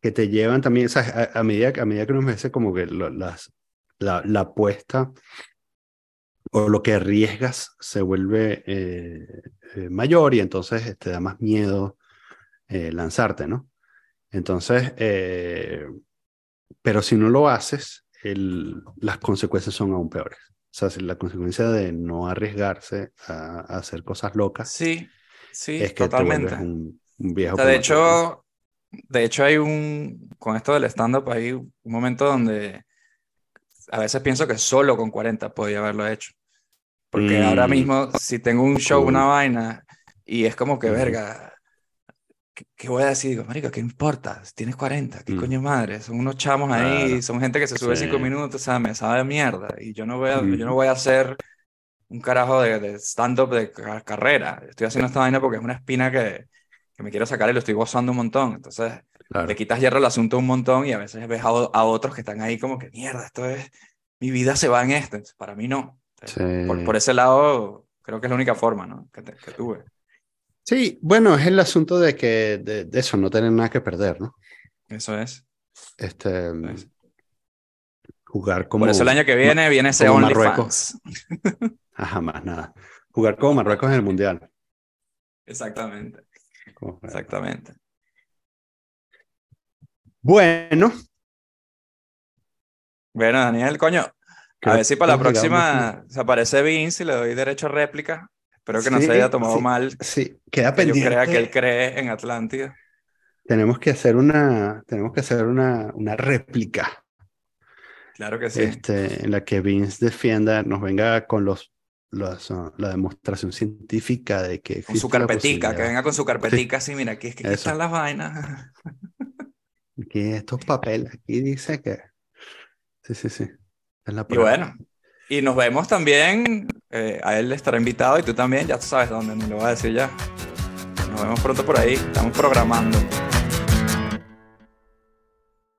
que te llevan también, o sea, a, medida, a medida que uno me como que las, la, la apuesta o lo que arriesgas se vuelve eh, eh, mayor y entonces te da más miedo eh, lanzarte, ¿no? Entonces, pero si no lo haces, el, las consecuencias son aún peores. O sea, la consecuencia de no arriesgarse a, hacer cosas locas. Sí, sí, es que totalmente. un, viejo. de hecho, de hecho hay un, con esto del stand-up, hay un momento donde a veces pienso que solo con 40 podía haberlo hecho. Porque ahora mm. mismo, si tengo un show, una vaina, y es como que, verga, ¿qué, voy a decir? Digo, marica, ¿qué importa? Tienes 40, ¿qué mm. coño madre? Son unos chamos ahí, son gente que se sube 5 minutos, o sea, me sabe mierda. Y yo no voy a, yo no voy a hacer un carajo de, de stand-up de carrera. Estoy haciendo esta vaina porque es una espina que, que me quiero sacar y lo estoy gozando un montón. Entonces, le quitas hierro al asunto un montón y a veces ves a, a, otros que están ahí como que, mierda, esto es, mi vida se va en esto. para mí no. Por, ese lado, creo que es la única forma ¿no? que, tuve. Sí, bueno, es el asunto de que de, eso, no tener nada que perder, ¿no? Eso es. Este, Jugar como. Por eso el año que viene viene ese OnlyFans. (laughs) Jamás, nada. Jugar como Marruecos en el Mundial. Exactamente. Exactamente. Bueno. Bueno, Daniel, coño, a ver si para la próxima se aparece Vince y le doy derecho a réplica. Espero que no se haya tomado mal. Sí, queda pendiente. Yo crea que él cree en Atlántida. Tenemos que hacer una, tenemos que hacer una, una réplica. Claro que sí. Este, en la que Vince defienda, nos venga con los, los la demostración científica de que. Con su carpetica, que venga con su carpetica así, mira, aquí, es que aquí están las vainas. Aquí estos papeles, aquí dice que. Sí, sí, sí. y bueno, y nos vemos también, eh, a él estará invitado y tú también, ya tú sabes dónde, ni lo voy a decir ya. Nos vemos pronto por ahí, estamos programando.